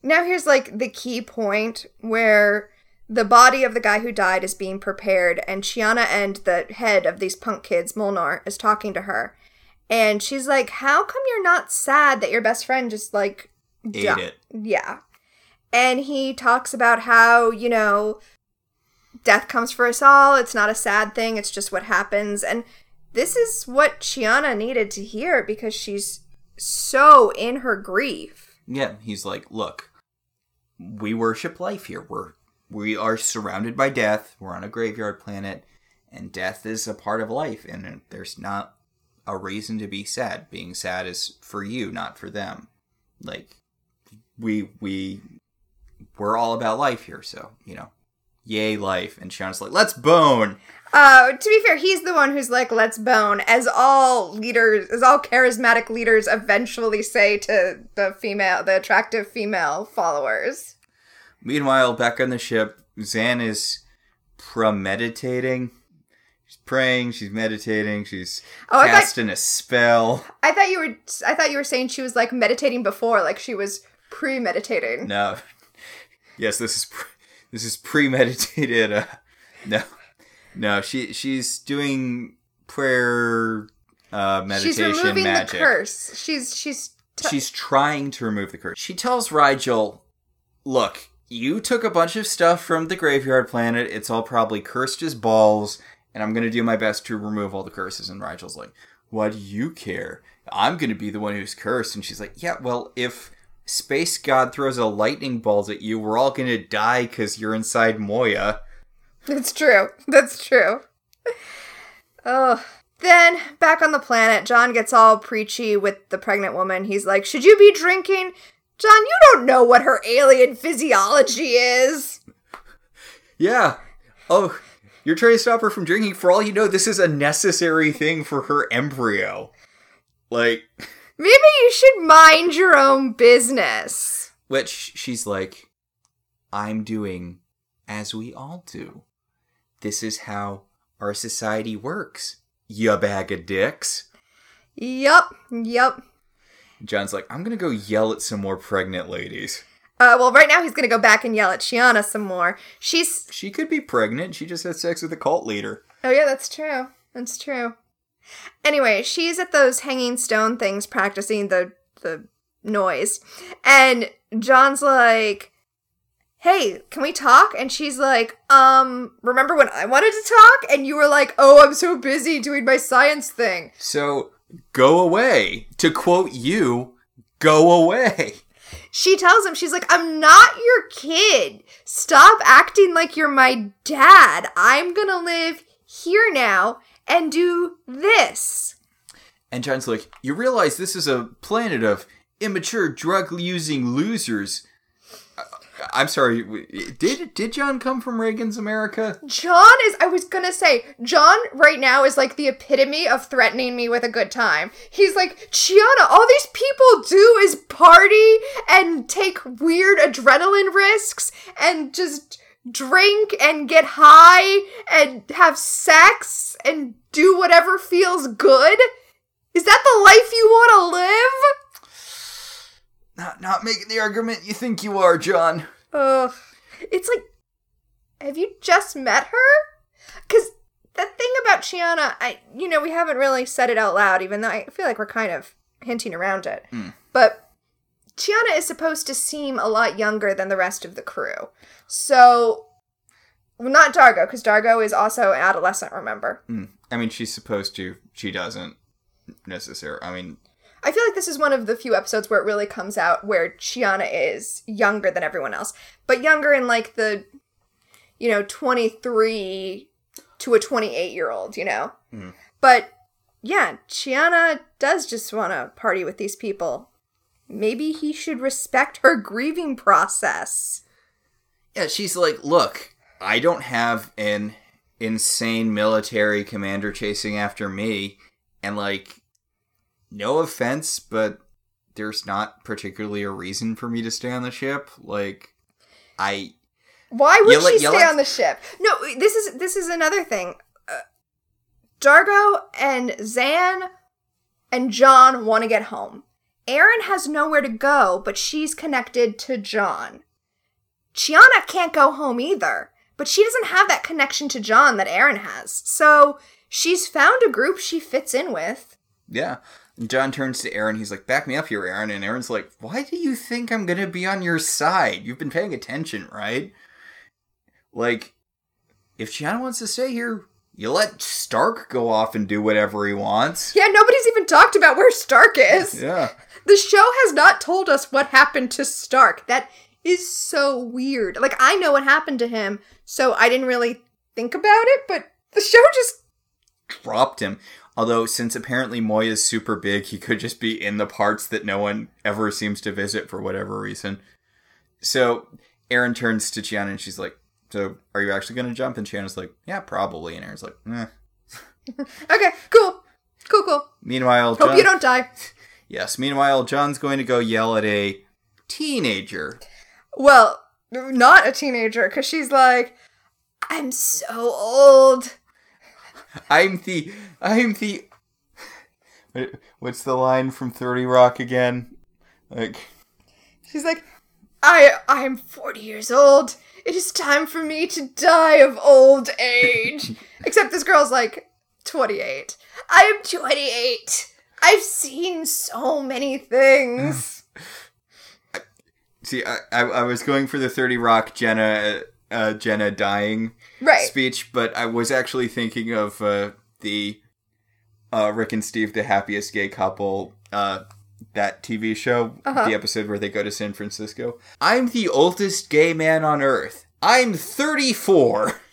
Speaker 2: now here's like the key point where the body of the guy who died is being prepared, and Chiana and the head of these punk kids, Molnar, is talking to her. And she's like, How come you're not sad that your best friend just like
Speaker 1: Ate
Speaker 2: di-
Speaker 1: it.
Speaker 2: Yeah. And he talks about how, you know, death comes for us all. It's not a sad thing, it's just what happens. And this is what Chiana needed to hear because she's so in her grief.
Speaker 1: Yeah, he's like, look, we worship life here. We're we are surrounded by death. We're on a graveyard planet, and death is a part of life. And there's not a reason to be sad. Being sad is for you, not for them. Like we we we're all about life here. So you know, yay life. And Chiana's like, let's bone.
Speaker 2: Uh, to be fair, he's the one who's like, let's bone, as all leaders, as all charismatic leaders eventually say to the female, the attractive female followers.
Speaker 1: Meanwhile, back on the ship, Zhaan is premeditating. She's praying. She's meditating. She's
Speaker 2: Oh, I thought-
Speaker 1: casting a spell.
Speaker 2: I thought you were, I thought you were saying she was like meditating before, like she was premeditating.
Speaker 1: No. Yes, this is pre- this is premeditated. Uh, no, no. She she's doing prayer, uh,
Speaker 2: She's
Speaker 1: meditation,
Speaker 2: removing
Speaker 1: magic.
Speaker 2: the curse. She's she's t-
Speaker 1: She's trying to remove the curse. She tells Rygel, "Look, you took a bunch of stuff from the graveyard planet. It's all probably cursed as balls, and I'm gonna do my best to remove all the curses." And Rygel's like, "Why do you care? I'm gonna be the one who's cursed." And she's like, "Yeah, well, if." Space God throws a lightning bolt at you, we're all gonna die because you're inside Moya.
Speaker 2: It's true. That's true. Oh, Then, back on the planet, John gets all preachy with the pregnant woman. He's like, Should you be drinking? John, you don't know what her alien physiology is.
Speaker 1: Yeah. Oh, you're trying to stop her from drinking. For all you know, this is a necessary thing for her embryo. Like,
Speaker 2: Maybe you should mind your own business.
Speaker 1: which she's like, I'm doing as we all do. This is how our society works. You bag of dicks.
Speaker 2: Yup, yup.
Speaker 1: John's like, I'm gonna go yell at some more pregnant ladies.
Speaker 2: Uh, well, right now he's gonna go back and yell at Chiana some more. She's.
Speaker 1: She could be pregnant. She just had sex with a cult leader.
Speaker 2: Oh, yeah, that's true. That's true. Anyway, she's at those hanging stone things practicing the the noise. And John's like, "Hey, can we talk?" And she's like, "Um, remember when I wanted to talk and you were like, "Oh, I'm so busy doing my science thing."
Speaker 1: So, go away. To quote you, go away.
Speaker 2: She tells him, she's like, I'm not your kid. Stop acting like you're my dad. I'm gonna live here now and do this.
Speaker 1: And John's like, You realize this is a planet of immature, drug using losers. I- I'm sorry, did did John come from Reagan's America?
Speaker 2: John is, I was gonna say, John right now is like the epitome of threatening me with a good time. He's like, Chiana. all these people do is party and take weird adrenaline risks and just drink and get high and have sex and do whatever feels good. Is that the life you want to live?
Speaker 1: Not not making the argument you think you are, John.
Speaker 2: Ugh. It's like, have you just met her? Because the thing about Chiana, I, you know, we haven't really said it out loud, even though I feel like we're kind of hinting around it. Hmm. But Chiana is supposed to seem a lot younger than the rest of the crew. So, well, not Dargo, because Dargo is also an adolescent, remember?
Speaker 1: Mm. I mean, she's supposed to. She doesn't necessarily. I mean,
Speaker 2: I feel like this is one of the few episodes where it really comes out where Chiana is younger than everyone else, but younger in like the, you know, 23 to a 28 year old, you know?
Speaker 1: Mhm.
Speaker 2: But yeah, Chiana does just want to party with these people. Maybe he should respect her grieving process.
Speaker 1: yeah, she's like, look, I don't have an insane military commander chasing after me, and like, no offense, but there's not particularly a reason for me to stay on the ship. Like, I
Speaker 2: Why would
Speaker 1: Yell
Speaker 2: she
Speaker 1: yell
Speaker 2: stay on the ship? No, this is this is another thing. Uh, Dargo and Zhaan and John want to get home. Aeryn has nowhere to go, but she's connected to John. Chiana can't go home either, but she doesn't have that connection to John that Aeryn has. So she's found a group she fits in with.
Speaker 1: Yeah. And John turns to Aeryn. He's like, back me up here, Aeryn. And Aeryn's like, why do you think I'm going to be on your side? You've been paying attention, right? Like, if Chiana wants to stay here, you let Stark go off and do whatever he wants.
Speaker 2: Yeah, nobody's even talked about where Stark is.
Speaker 1: Yeah.
Speaker 2: The show has not told us what happened to Stark. That is so weird. Like, I know what happened to him, so I didn't really think about it, but the show just.
Speaker 1: Dropped him. Although, since apparently Moya's super big, he could just be in the parts that no one ever seems to visit for whatever reason. So, Aeryn turns to Chiana and she's like, So, are you actually going to jump? And Chiana's like, Yeah, probably. And Aeryn's like, Eh.
Speaker 2: Okay, cool. Cool, cool.
Speaker 1: Meanwhile,
Speaker 2: Hope
Speaker 1: John-
Speaker 2: you don't die.
Speaker 1: Yes. Meanwhile, John's going to go yell at a teenager.
Speaker 2: Well, not a teenager, because she's like, I'm so old.
Speaker 1: I'm the. I'm the. What's the line from Thirty Rock again? Like,
Speaker 2: She's like, I I am 40 years old. It is time for me to die of old age. Except this girl's like 28. I am 28. I've seen so many things.
Speaker 1: see, I, I, I was going for the Thirty Rock Jenna, uh, Jenna dying
Speaker 2: right.
Speaker 1: speech, but I was actually thinking of uh, the uh, Rick and Steve, the happiest gay couple, uh, that TV show,
Speaker 2: Uh-huh.
Speaker 1: the episode where they go to San Francisco. I'm the oldest gay man on earth. I'm 34.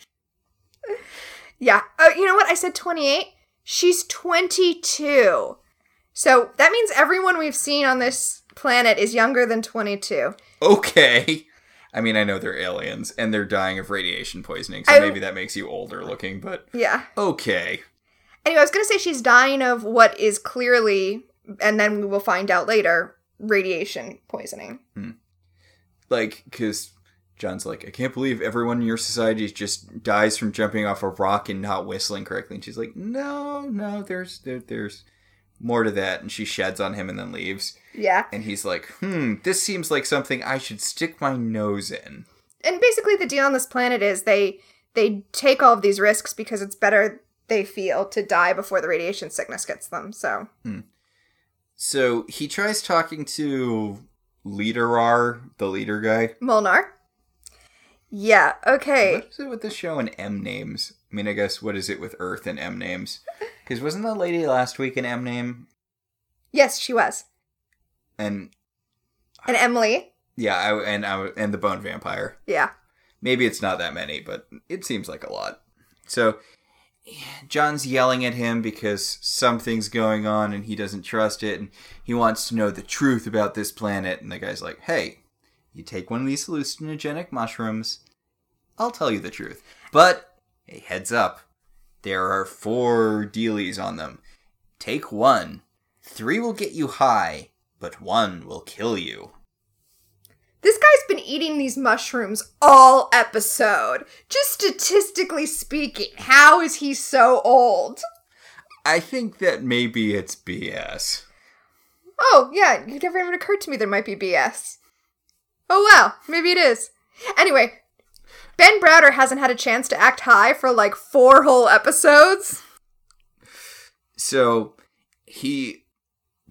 Speaker 2: Yeah. Uh, you know what? I said 28. She's 22. So that means everyone we've seen on this planet is younger than 22.
Speaker 1: Okay. I mean, I know they're aliens and they're dying of radiation poisoning, so
Speaker 2: I-
Speaker 1: maybe that makes you older looking, but
Speaker 2: Yeah.
Speaker 1: okay.
Speaker 2: Anyway, I was going to say she's dying of what is clearly, and then we will find out later, radiation poisoning. Hmm.
Speaker 1: Like, because John's like, I can't believe everyone in your society just dies from jumping off a rock and not whistling correctly. And she's like, No, no, there's there, there's more to that. And she sheds on him and then leaves.
Speaker 2: Yeah.
Speaker 1: And he's like, Hmm, this seems like something I should stick my nose in.
Speaker 2: And basically the deal on this planet is they they take all of these risks because it's better they feel to die before the radiation sickness gets them. So,
Speaker 1: So he tries talking to Leader R, the leader guy.
Speaker 2: Molnar. Yeah, okay.
Speaker 1: What is it with the show and M names? I mean, I guess what is it with Earth and M names? Because wasn't that lady last week an M name?
Speaker 2: Yes, she was.
Speaker 1: And
Speaker 2: And Emily.
Speaker 1: yeah, I, and I, and the Bone Vampire.
Speaker 2: Yeah.
Speaker 1: Maybe it's not that many, but it seems like a lot. So John's yelling at him because something's going on and he doesn't trust it, and he wants to know the truth about this planet. And the guy's like, "Hey, you take one of these hallucinogenic mushrooms, I'll tell you the truth. But hey, heads up, there are four dealies on them. Take one. Three will get you high, but one will kill you."
Speaker 2: This guy's been eating these mushrooms all episode. Just statistically speaking, how is he so old?
Speaker 1: I think that maybe it's BS.
Speaker 2: Oh, yeah, it never even occurred to me there might be BS. Oh, well, maybe it is. Anyway, Ben Browder hasn't had a chance to act high for like four whole episodes.
Speaker 1: So he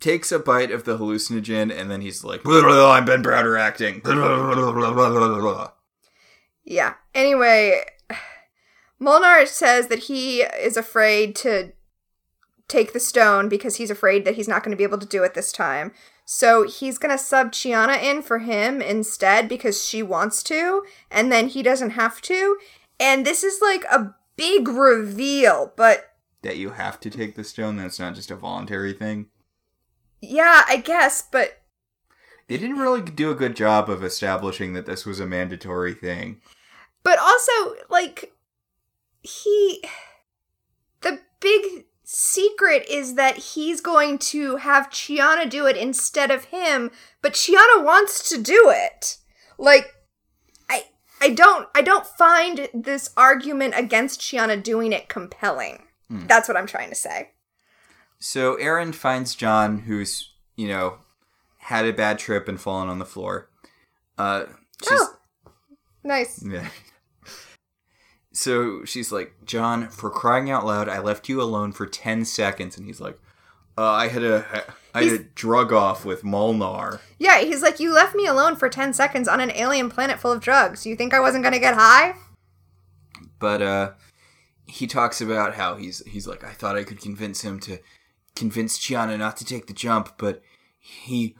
Speaker 1: takes a bite of the hallucinogen and then he's like, "Blah, blah, blah, I'm Ben Browder acting. Blah, blah, blah, blah, blah, blah, blah."
Speaker 2: Yeah. Anyway, Molnar says that he is afraid to take the stone because he's afraid that he's not going to be able to do it this time. So he's going to sub Chiana in for him instead because she wants to, and then he doesn't have to. And this is like a big reveal, but
Speaker 1: That you have to take the stone, that's not just a voluntary thing.
Speaker 2: yeah, I guess, but
Speaker 1: They didn't really do a good job of establishing that this was a mandatory thing.
Speaker 2: But also, like, he. The big secret is that he's going to have Chiana do it instead of him, but Chiana wants to do it. Like, I. I don't I don't find this argument against Chiana doing it compelling. That's what I'm trying to say.
Speaker 1: So Aeryn finds John, who's, you know, had a bad trip and fallen on the floor. Uh, she's,
Speaker 2: Oh. Nice.
Speaker 1: Yeah. So she's like, John, for crying out loud, I left you alone for 10 seconds. And he's like, uh, I had a, I had a drug off with Molnar.
Speaker 2: Yeah, he's like, You left me alone for 10 seconds on an alien planet full of drugs. You think I wasn't gonna get high?
Speaker 1: But, uh, he talks about how he's, he's like, I thought I could convince him to convince Chiana not to take the jump, but he,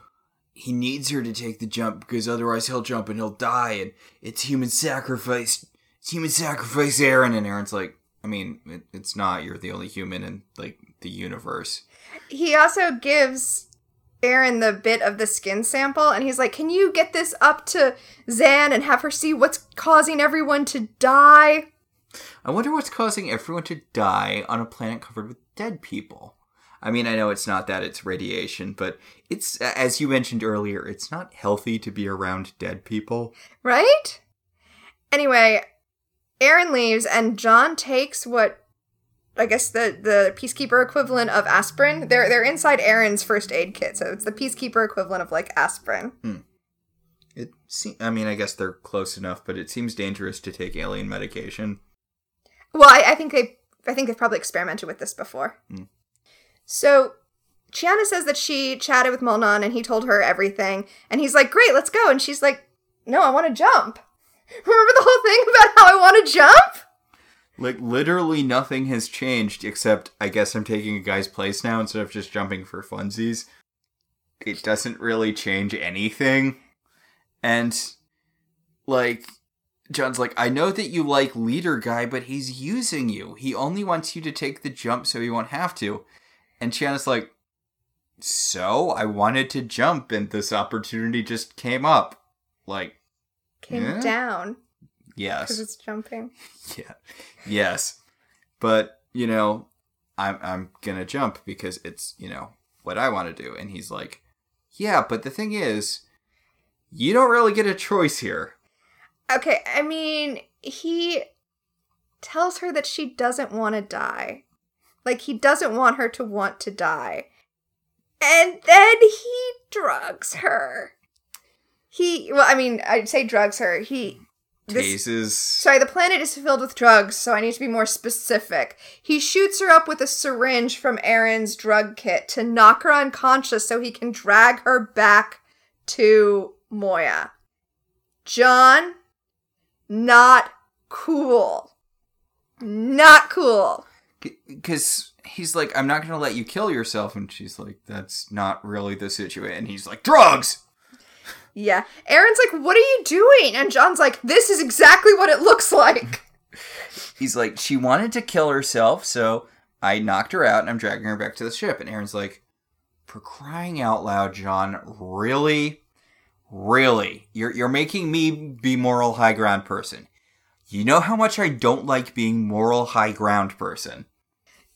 Speaker 1: he needs her to take the jump because otherwise he'll jump and he'll die. And it's human sacrifice. Human sacrifice, Aeryn. And Aeryn's like, I mean, it, it's not. You're the only human in, like, the universe.
Speaker 2: he also gives Aeryn the bit of the skin sample and he's like, Can you get this up to Zhaan and have her see what's causing everyone to die?
Speaker 1: I wonder what's causing everyone to die on a planet covered with dead people. I mean, I know it's not that, it's radiation, but it's, as you mentioned earlier, it's not healthy to be around dead people.
Speaker 2: Right? Anyway, Aeryn leaves and John takes what I guess the, the peacekeeper equivalent of aspirin. They're they're inside Aeryn's first aid kit, so it's the peacekeeper equivalent of like aspirin.
Speaker 1: It se- I mean, I guess they're close enough, but it seems dangerous to take alien medication.
Speaker 2: Well, I, I think they I think they've probably experimented with this before.
Speaker 1: Hmm.
Speaker 2: So Chiana says that she chatted with Molnon and he told her everything, and he's like, "Great, let's go." And she's like, "No, I want to jump." Remember the whole thing about how I want to jump?
Speaker 1: Like, literally nothing has changed except I guess I'm taking a guy's place now instead of just jumping for funsies. It doesn't really change anything. And, like, John's like, I know that you like leader guy, but he's using you. He only wants you to take the jump so he won't have to. And Chiana's like, So I wanted to jump, and this opportunity just came up. Like,
Speaker 2: Came
Speaker 1: Yeah?
Speaker 2: down
Speaker 1: Yes.
Speaker 2: because it's jumping.
Speaker 1: yeah, yes, but you know, I'm I'm gonna jump because it's you know what I want to do. And he's like, Yeah, but the thing is, you don't really get a choice here.
Speaker 2: Okay, I mean, he tells her that she doesn't want to die. Like, he doesn't want her to want to die. And then he drugs her. He, well, I mean, I'd say drugs her. He, this,
Speaker 1: Tases.
Speaker 2: sorry, the planet is filled with drugs, so I need to be more specific. He shoots her up with a syringe from Aeryn's drug kit to knock her unconscious so he can drag her back to Moya. John, not cool. Not cool.
Speaker 1: because he's like, I'm not gonna let you kill yourself, and she's like, that's not really the situation. And he's like, drugs.
Speaker 2: Yeah. Aeryn's like, what are you doing? And John's like, this is exactly what it looks like.
Speaker 1: He's like, she wanted to kill herself, so I knocked her out, and I'm dragging her back to the ship. And Aaron's like, for crying out loud, John, really, really, you're you're making me be moral high ground person. You know how much I don't like being moral high ground person.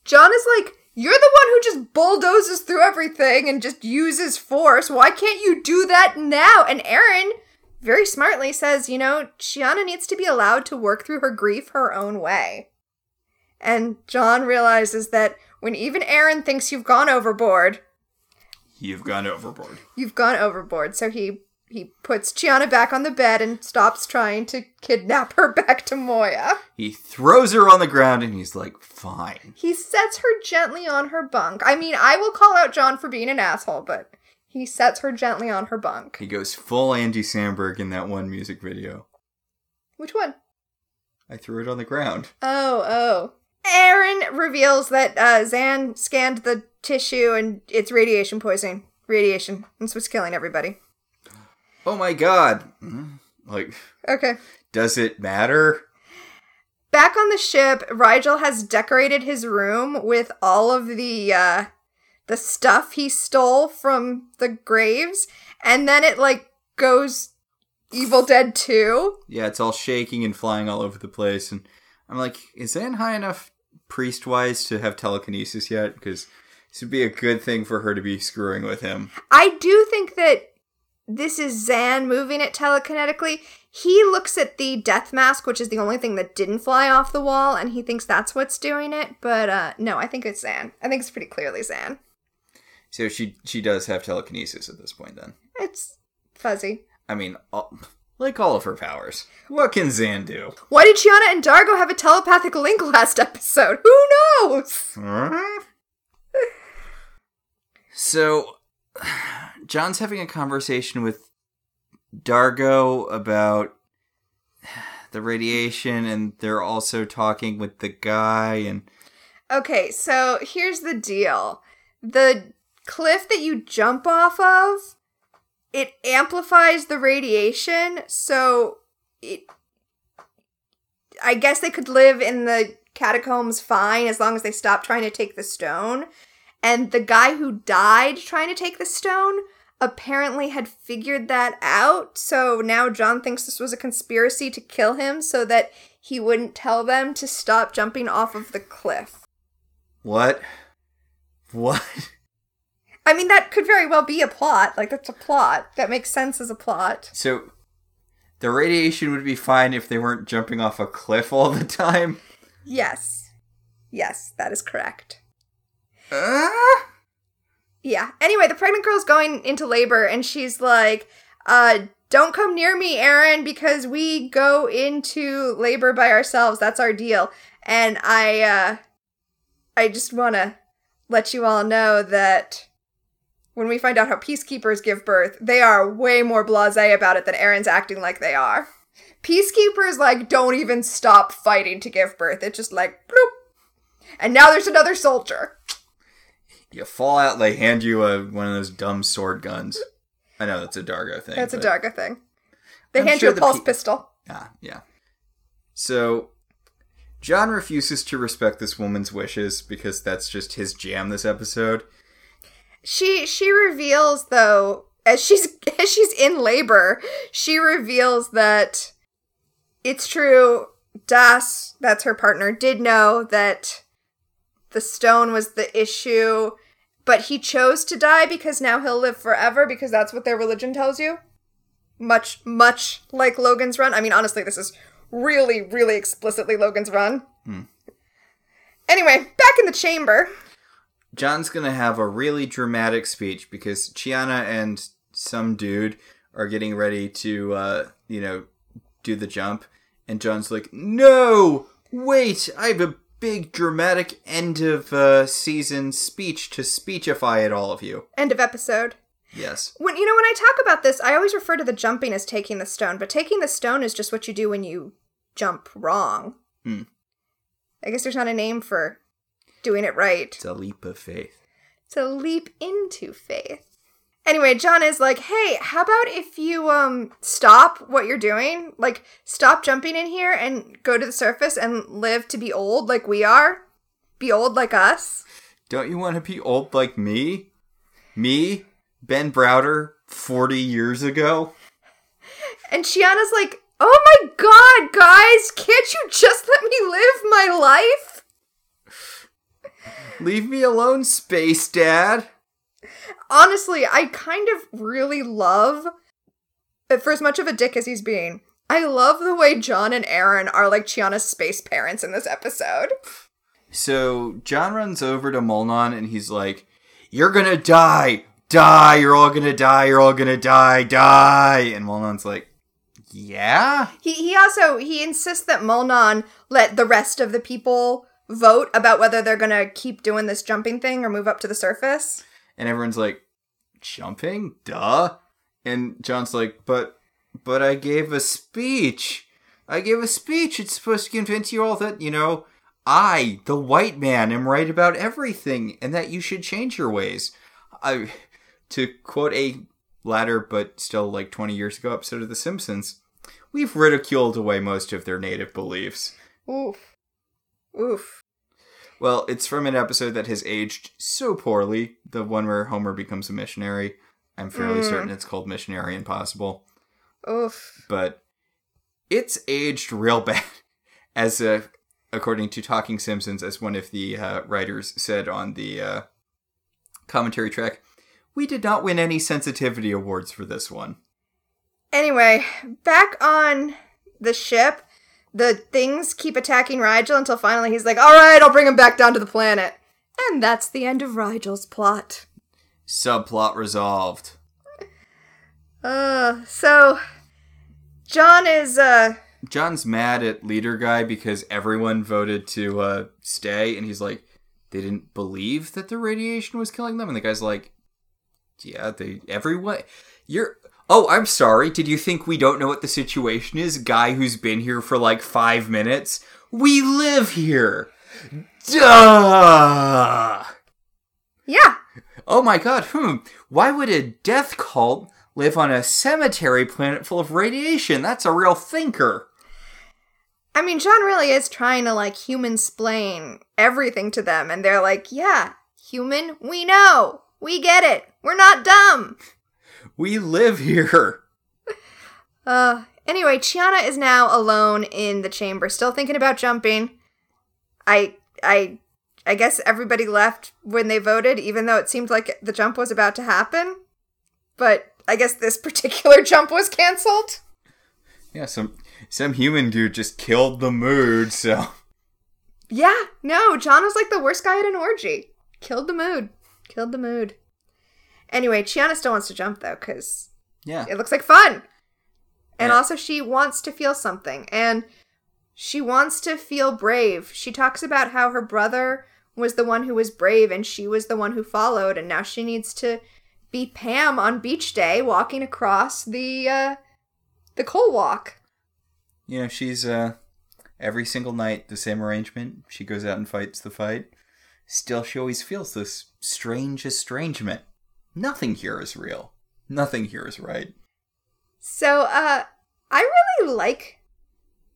Speaker 2: John is like, you're the one who just bulldozes through everything and just uses force. Why can't you do that now? And Aeryn very smartly says, you know, Chiana needs to be allowed to work through her grief her own way. And John realizes that when even Aeryn thinks you've gone overboard,
Speaker 1: You've gone overboard.
Speaker 2: you've gone overboard. So he he puts Chiana back on the bed and stops trying to kidnap her back to Moya.
Speaker 1: He throws her on the ground, and he's like, fine.
Speaker 2: He sets her gently on her bunk. I mean, I will call out John for being an asshole, but he sets her gently on her bunk.
Speaker 1: He goes full Andy Samberg in that one music video.
Speaker 2: Which one?
Speaker 1: I threw it on the ground.
Speaker 2: Oh, oh. Aeryn reveals that uh, Zhaan scanned the tissue and it's radiation poisoning. Radiation. That's what's killing everybody.
Speaker 1: Oh my god. Mm, Like,
Speaker 2: Okay.
Speaker 1: does it matter?
Speaker 2: Back on the ship, Rygel has decorated his room with all of the uh the stuff he stole from the graves, and then it like goes Evil Dead 2.
Speaker 1: Yeah, it's all shaking and flying all over the place. And I'm like, is Zhaan high enough priest wise to have telekinesis yet? Because this would be a good thing for her to be screwing with him.
Speaker 2: I do think that this is Zhaan moving it telekinetically. He looks at the death mask, which is the only thing that didn't fly off the wall, and he thinks that's what's doing it. But uh, no, I think it's Zhaan. I think it's pretty clearly Zhaan.
Speaker 1: So she she does have telekinesis at this point then.
Speaker 2: It's fuzzy.
Speaker 1: I mean, all, like all of her powers. What can Zhaan do?
Speaker 2: Why did Chiana and Dargo have a telepathic link last episode? Who knows?
Speaker 1: So, John's having a conversation with Dargo about the radiation, and they're also talking with the guy, and
Speaker 2: Okay, so here's the deal. The cliff that you jump off of, it amplifies the radiation, so it I guess they could live in the catacombs fine as long as they stop trying to take the stone. And the guy who died trying to take the stone apparently had figured that out. So now John thinks this was a conspiracy to kill him so that he wouldn't tell them to stop jumping off of the cliff.
Speaker 1: what? What?
Speaker 2: I mean, that could very well be a plot. Like, that's a plot. That makes sense as a plot.
Speaker 1: So, the radiation would be fine if they weren't jumping off a cliff all the time?
Speaker 2: Yes. Yes, that is correct.
Speaker 1: Uh?
Speaker 2: Yeah. Anyway, the pregnant girl's going into labor and she's like, uh, don't come near me, Aeryn, because we go into labor by ourselves. That's our deal. And I, uh, I just want to let you all know that when we find out how peacekeepers give birth, they are way more blasé about it than Aeryn's acting like they are. Peacekeepers, like, don't even stop fighting to give birth. It's just like, bloop. And now there's another soldier.
Speaker 1: You fall out, they hand you a, one of those dumb sword guns. I know that's a Dargo thing.
Speaker 2: That's a Dargo thing. They
Speaker 1: I'm
Speaker 2: hand
Speaker 1: sure
Speaker 2: you a pulse
Speaker 1: pe-
Speaker 2: pistol.
Speaker 1: Ah, yeah. So, John refuses to respect this woman's wishes because that's just his jam this episode.
Speaker 2: She she reveals though as she's as she's in labor, she reveals that it's true Das, that's her partner, did know that the stone was the issue, but he chose to die because now he'll live forever because that's what their religion tells you. Much much like Logan's Run. I mean honestly this is really really explicitly Logan's Run. Anyway, back in the chamber.
Speaker 1: John's gonna have a really dramatic speech because Chiana and some dude are getting ready to, uh, you know, do the jump, and John's like, "No, wait! I have a big dramatic end of uh, season speech to speechify it all of you."
Speaker 2: End of episode.
Speaker 1: Yes,
Speaker 2: When you know when I talk about this, I always refer to the jumping as taking the stone, but taking the stone is just what you do when you jump wrong.
Speaker 1: Hmm.
Speaker 2: I guess there's not a name for doing it right.
Speaker 1: it's a leap of faith.
Speaker 2: It's a leap into faith. Anyway, John is like, "Hey, how about if you um stop what you're doing? Like stop jumping in here and go to the surface and live to be old like we are? Be old like us?"
Speaker 1: Don't you want to be old like me? Me, Ben Browder, forty years ago.
Speaker 2: And Chiana's like, "Oh my god, guys, can't you just let me live my life?"
Speaker 1: Leave me alone, Space Dad.
Speaker 2: Honestly, I kind of really love for as much of a dick as he's being. I love the way John and Aeryn are like Chiana's space parents in this episode.
Speaker 1: So John runs over to Molnon and he's like, You're gonna die! Die! You're all gonna die! You're all gonna die! Die! And Molnon's like, Yeah?
Speaker 2: He he also he insists that Molnon let the rest of the people vote about whether they're gonna keep doing this jumping thing or move up to the surface.
Speaker 1: And everyone's like, Jumping? Duh. And John's like, But but I gave a speech. I gave a speech. It's supposed to convince you all that, you know, I, the white man, am right about everything and that you should change your ways. I to quote a latter but still like 20 years ago episode of The Simpsons, we've ridiculed away most of their native beliefs.
Speaker 2: Oof. Oof.
Speaker 1: Well, it's from an episode that has aged so poorly, the one where Homer becomes a missionary. I'm fairly
Speaker 2: Mm.
Speaker 1: certain it's called Missionary Impossible.
Speaker 2: Oof.
Speaker 1: but it's aged real bad as uh, according to talking simpsons as one of the uh, writers said on the uh, commentary track we did not win any sensitivity awards for this one
Speaker 2: Anyway, back on the ship, the things keep attacking Rygel until finally he's like, alright, I'll bring him back down to the planet. And that's the end of Rygel's plot.
Speaker 1: subplot resolved
Speaker 2: Uh, so John is uh
Speaker 1: john's mad at leader guy because everyone voted to uh, stay and he's like they didn't believe that the radiation was killing them and the guy's like yeah they everyone you're oh i'm sorry did you think we don't know what the situation is guy who's been here for like five minutes we live here duh
Speaker 2: yeah.
Speaker 1: oh my god hmm why would a death cult live on a cemetery planet full of radiation that's a real thinker
Speaker 2: I mean John really is trying to like human splain everything to them and they're like, "Yeah, human, we know. We get it. We're not dumb."
Speaker 1: We live here
Speaker 2: Uh, anyway, Chiana is now alone in the chamber, still thinking about jumping. I, I, I guess everybody left when they voted, even though it seemed like the jump was about to happen. But I guess this particular jump was canceled.
Speaker 1: Yeah, some some human dude just killed the mood, so
Speaker 2: Yeah, no, John was like the worst guy at an orgy. Killed the mood. Killed the mood. Anyway, Chiana still wants to jump though, because
Speaker 1: yeah.
Speaker 2: it looks like fun. And
Speaker 1: Yeah.
Speaker 2: also, she wants to feel something. And she wants to feel brave. She talks about how her brother was the one who was brave and she was the one who followed. And now she needs to be Pam on beach day walking across the, uh, the coal walk.
Speaker 1: You know, she's uh every single night the same arrangement. She goes out and fights the fight. Still she always feels this strange estrangement. Nothing here is real. Nothing here is right.
Speaker 2: So, uh, I really like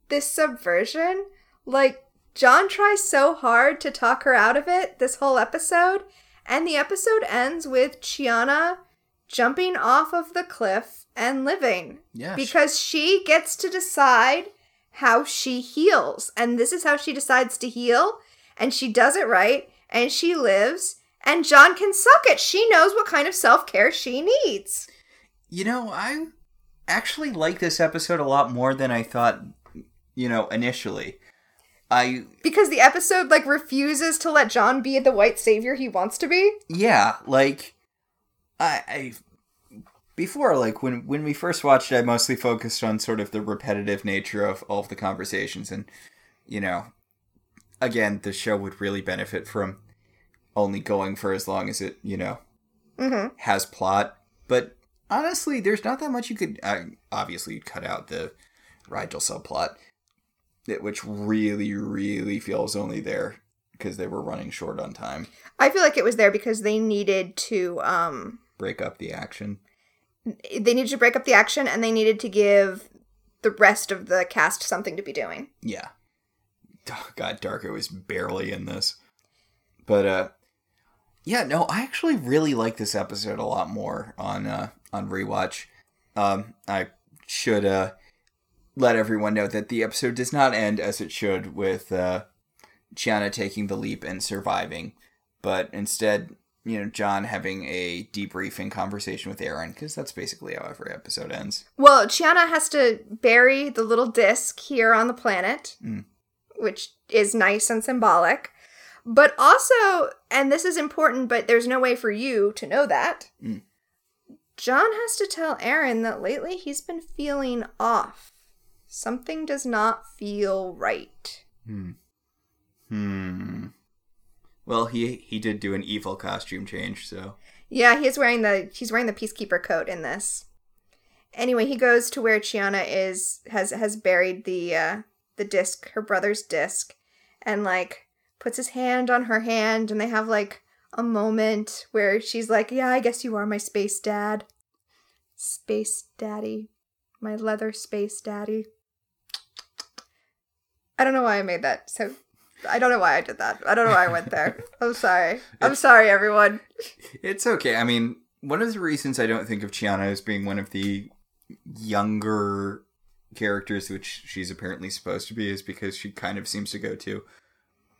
Speaker 2: this subversion. Like, John tries so hard to talk her out of it this whole episode, and the episode ends with Chiana jumping off of the cliff and living.
Speaker 1: Yeah.
Speaker 2: Because she gets to decide how she heals. And this is how she decides to heal. And she does it right. And she lives. And John can suck it. She knows what kind of self care she needs.
Speaker 1: You know, I actually like this episode a lot more than I thought, you know, initially. I
Speaker 2: Because the episode, like, refuses to let John be the white savior he wants to be.
Speaker 1: yeah, like I, I before like when when we first watched it, I mostly focused on sort of the repetitive nature of all of the conversations and you know, again, the show would really benefit from only going for as long as it, you know,
Speaker 2: Mm-hmm.
Speaker 1: has plot. But honestly, there's not that much you could. Uh, obviously, you'd cut out the Rygel subplot, which really, really feels only there because they were running short on time.
Speaker 2: I feel like it was there because they needed to, um,
Speaker 1: Break up the action.
Speaker 2: they needed to break up the action and they needed to give the rest of the cast something to be doing.
Speaker 1: Yeah. Oh, God, D'Argo was barely in this. But uh yeah, no, I actually really like this episode a lot more on uh on rewatch. Um I should uh let everyone know that the episode does not end as it should with uh Chiana taking the leap and surviving, but instead, you know, John having a debriefing conversation with Aeryn because that's basically how every episode ends.
Speaker 2: Well, Chiana has to bury the little disc here on the planet,
Speaker 1: Mm.
Speaker 2: which is nice and symbolic. But also, and this is important, but there's no way for you to know that.
Speaker 1: Mm.
Speaker 2: John has to tell Aeryn that lately he's been feeling off. Something does not feel right.
Speaker 1: Hmm. Hmm. Well, he he did do an evil costume change, so
Speaker 2: Yeah, he's wearing the he's wearing the peacekeeper coat in this. Anyway, he goes to where Chiana is has has buried the uh the disc, her brother's disc, and like puts his hand on her hand and they have like a moment where she's like, "Yeah, I guess you are my space dad." Space daddy. My leather space daddy. I don't know why I made that. So I don't know why I did that. I don't know why I went there. I'm sorry. I'm sorry everyone.
Speaker 1: it's okay. I mean, one of the reasons I don't think of Chiana as being one of the younger characters, which she's apparently supposed to be, is because she kind of seems to go to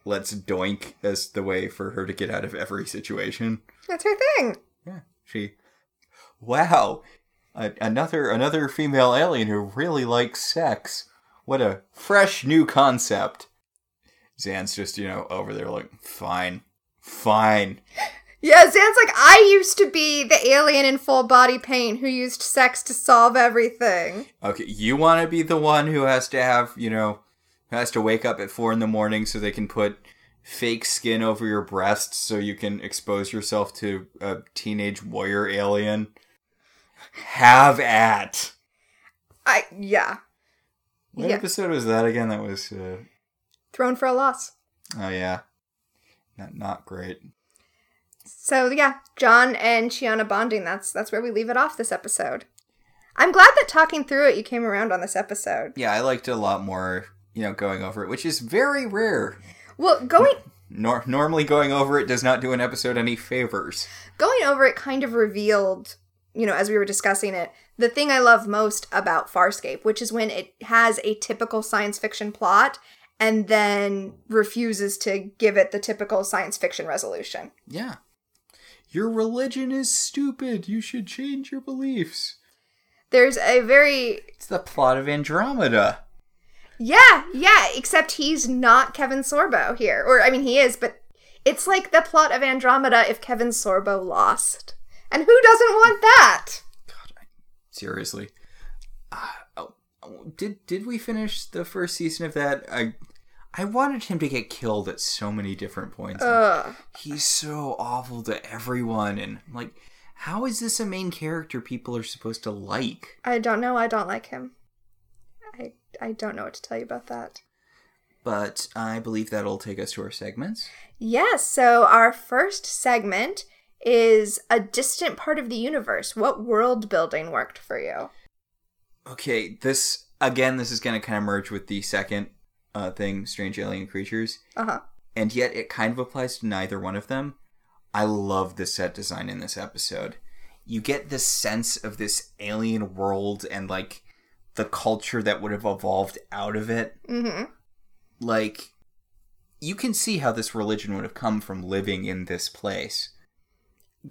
Speaker 1: let's doink as the way for her to get out of every situation.
Speaker 2: That's her thing.
Speaker 1: Yeah, she. Wow, a- another another female alien who really likes sex. What a fresh new concept. Zhaan's just you know over there like fine, fine.
Speaker 2: Yeah, Zhaan's like, I used to be the alien in full body paint who used sex to solve everything.
Speaker 1: Okay, you want to be the one who has to have you know who has to wake up at four in the morning so they can put fake skin over your breasts so you can expose yourself to a teenage warrior alien. Have at.
Speaker 2: I yeah.
Speaker 1: What
Speaker 2: Yeah.
Speaker 1: episode was that again? That was. Uh,
Speaker 2: Throne for a loss.
Speaker 1: Oh yeah, not not great.
Speaker 2: So yeah, John and Chiana bonding, that's that's where we leave it off this episode. I'm glad that talking through it you came around on this episode.
Speaker 1: Yeah, I liked it a lot more. You know, going over it, which is very rare.
Speaker 2: Well, going
Speaker 1: Nor- normally, going over it does not do an episode any favors.
Speaker 2: going over it kind of revealed, you know, as we were discussing it, the thing I love most about Farscape, which is when it has a typical science fiction plot and then refuses to give it the typical science fiction resolution.
Speaker 1: Yeah, your religion is stupid. You should change your beliefs.
Speaker 2: There's a very
Speaker 1: It's the plot of Andromeda.
Speaker 2: Yeah, yeah, except he's not Kevin Sorbo here. Or I mean he is, but it's like the plot of Andromeda if Kevin Sorbo lost. And who doesn't want that?
Speaker 1: God, I, seriously. Uh, oh, did did we finish the first season of that? I I wanted him to get killed at so many different points.
Speaker 2: Ugh.
Speaker 1: he's so awful to everyone and like how is this a main character people are supposed to like
Speaker 2: I don't know, I don't like him. I I don't know what to tell you about that.
Speaker 1: but i believe that'll take us to our segments
Speaker 2: Yes, so our first segment is a distant part of the universe. What world building worked for you?
Speaker 1: okay this again, this is going to kind of merge with the second uh, thing, strange alien creatures,
Speaker 2: Uh huh.
Speaker 1: and yet it kind of applies to neither one of them. I love the set design in this episode. You get this sense of this alien world and like the culture that would have evolved out of it.
Speaker 2: Mm-hmm.
Speaker 1: Like, you can see how this religion would have come from living in this place.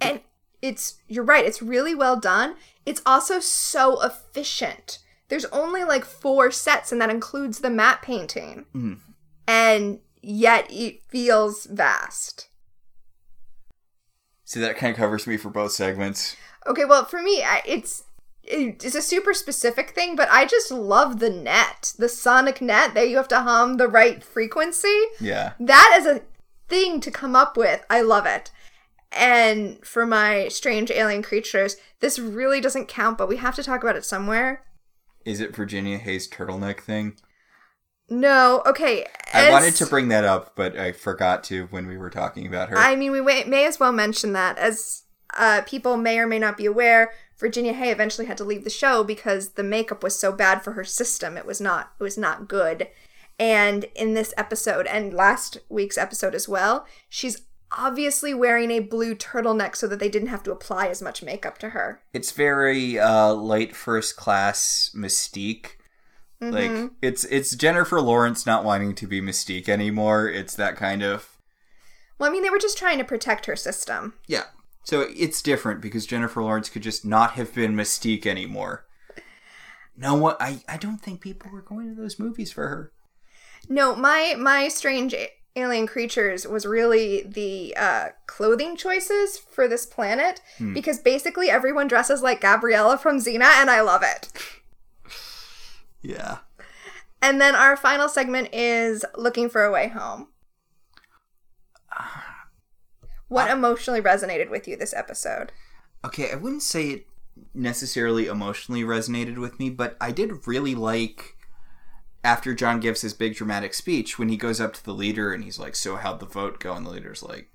Speaker 2: And it's you're right. It's really well done. It's also so efficient. There's only like four sets, and that includes the matte painting.
Speaker 1: Mm.
Speaker 2: And yet it feels vast.
Speaker 1: See, that kind of covers me for both segments.
Speaker 2: Okay, well, for me, it's it's a super specific thing, but I just love the net, the sonic net. There, you have to hum the right frequency.
Speaker 1: Yeah.
Speaker 2: That is a thing to come up with. I love it. And for my strange alien creatures, this really doesn't count, but we have to talk about it somewhere.
Speaker 1: Is it Virginia Hey's turtleneck thing?
Speaker 2: No, okay.
Speaker 1: I wanted to bring that up, but I forgot to when we were talking about her.
Speaker 2: I mean, we may, may as well mention that as uh, people may or may not be aware. Virginia Hey eventually had to leave the show because the makeup was so bad for her system. It was not. It was not good. And in this episode and last week's episode as well, she's obviously wearing a blue turtleneck so that they didn't have to apply as much makeup to her.
Speaker 1: it's very uh, late first class Mystique.
Speaker 2: Mm-hmm.
Speaker 1: Like it's it's Jennifer Lawrence not wanting to be Mystique anymore. It's that kind of
Speaker 2: Well, I mean, they were just trying to protect her system.
Speaker 1: yeah. So it's different because Jennifer Lawrence could just not have been Mystique anymore. No one, I I don't think people were going to those movies for her.
Speaker 2: No, my my strange alien creatures was really the uh, clothing choices for this planet because basically everyone dresses like Gabrielle from Xena, and I love it.
Speaker 1: Yeah.
Speaker 2: And then our final segment is looking for a way home. What emotionally resonated with you this episode?
Speaker 1: Okay, I wouldn't say it necessarily emotionally resonated with me, but I did really like after John gives his big dramatic speech when he goes up to the leader and he's like, "So how'd the vote go?" And the leader's like,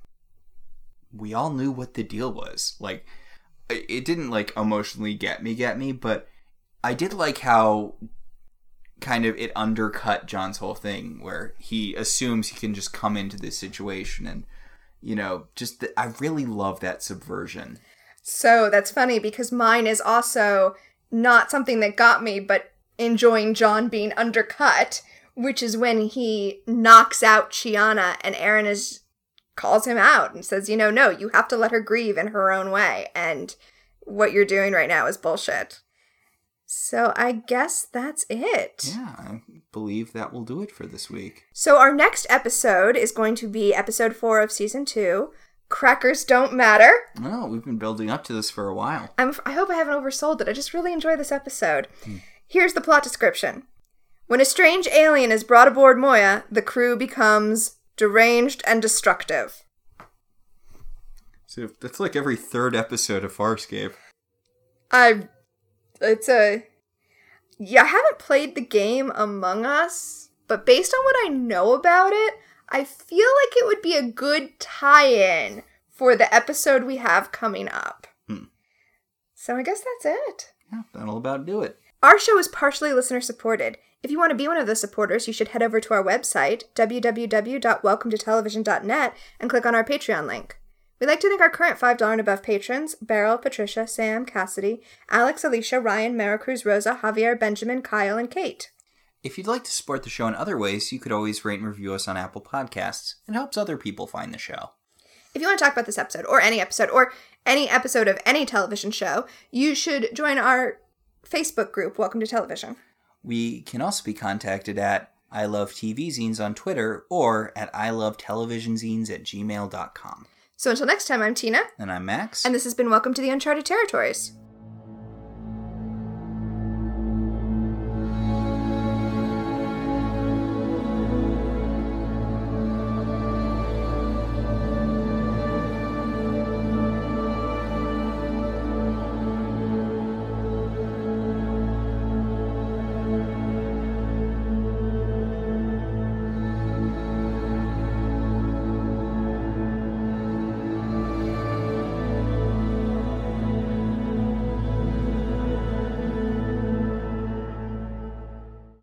Speaker 1: "We all knew what the deal was." Like, it it didn't like emotionally get me, get me, but I did like how kind of it undercut John's whole thing where he assumes he can just come into this situation and you know just the, I really love that subversion.
Speaker 2: So that's funny because mine is also not something that got me, but enjoying John being undercut, which is when he knocks out Chiana and Aeryn is calls him out and says, you know, no, you have to let her grieve in her own way, and what you're doing right now is bullshit. So I guess that's it.
Speaker 1: Yeah, believe that will do it for this week.
Speaker 2: So our next episode is going to be episode four of season two. Crackers don't matter.
Speaker 1: Oh, we've been building up to this for a while.
Speaker 2: I'm, I hope I haven't oversold it. I just really enjoy this episode. Hmm. Here's the plot description. When a strange alien is brought aboard Moya, the crew becomes deranged and destructive.
Speaker 1: So that's like every third episode of Farscape.
Speaker 2: I. It's a. Yeah, I haven't played the game Among Us, but based on what I know about it, I feel like it would be a good tie in for the episode we have coming up.
Speaker 1: Hmm.
Speaker 2: So I guess that's it.
Speaker 1: Yeah, that'll about do it.
Speaker 2: Our show is partially listener supported. If you want to be one of the supporters, you should head over to our website, www.welcometotelevision.net, and click on our Patreon link. We'd like to thank our current $5 and above patrons Beryl, Patricia, Sam, Cassidy, Alex, Alicia, Ryan, Maricruz, Rosa, Javier, Benjamin, Kyle, and Kate.
Speaker 1: If you'd like to support the show in other ways, you could always rate and review us on Apple Podcasts. It helps other people find the show.
Speaker 2: If you want to talk about this episode, or any episode, or any episode of any television show, you should join our Facebook group, Welcome to Television.
Speaker 1: We can also be contacted at I Love TV Zines on Twitter or at I Love Television Zines at gmail.com.
Speaker 2: So until next time, I'm Tina,
Speaker 1: And I'm Max.
Speaker 2: and this has been Welcome to the Uncharted Territories.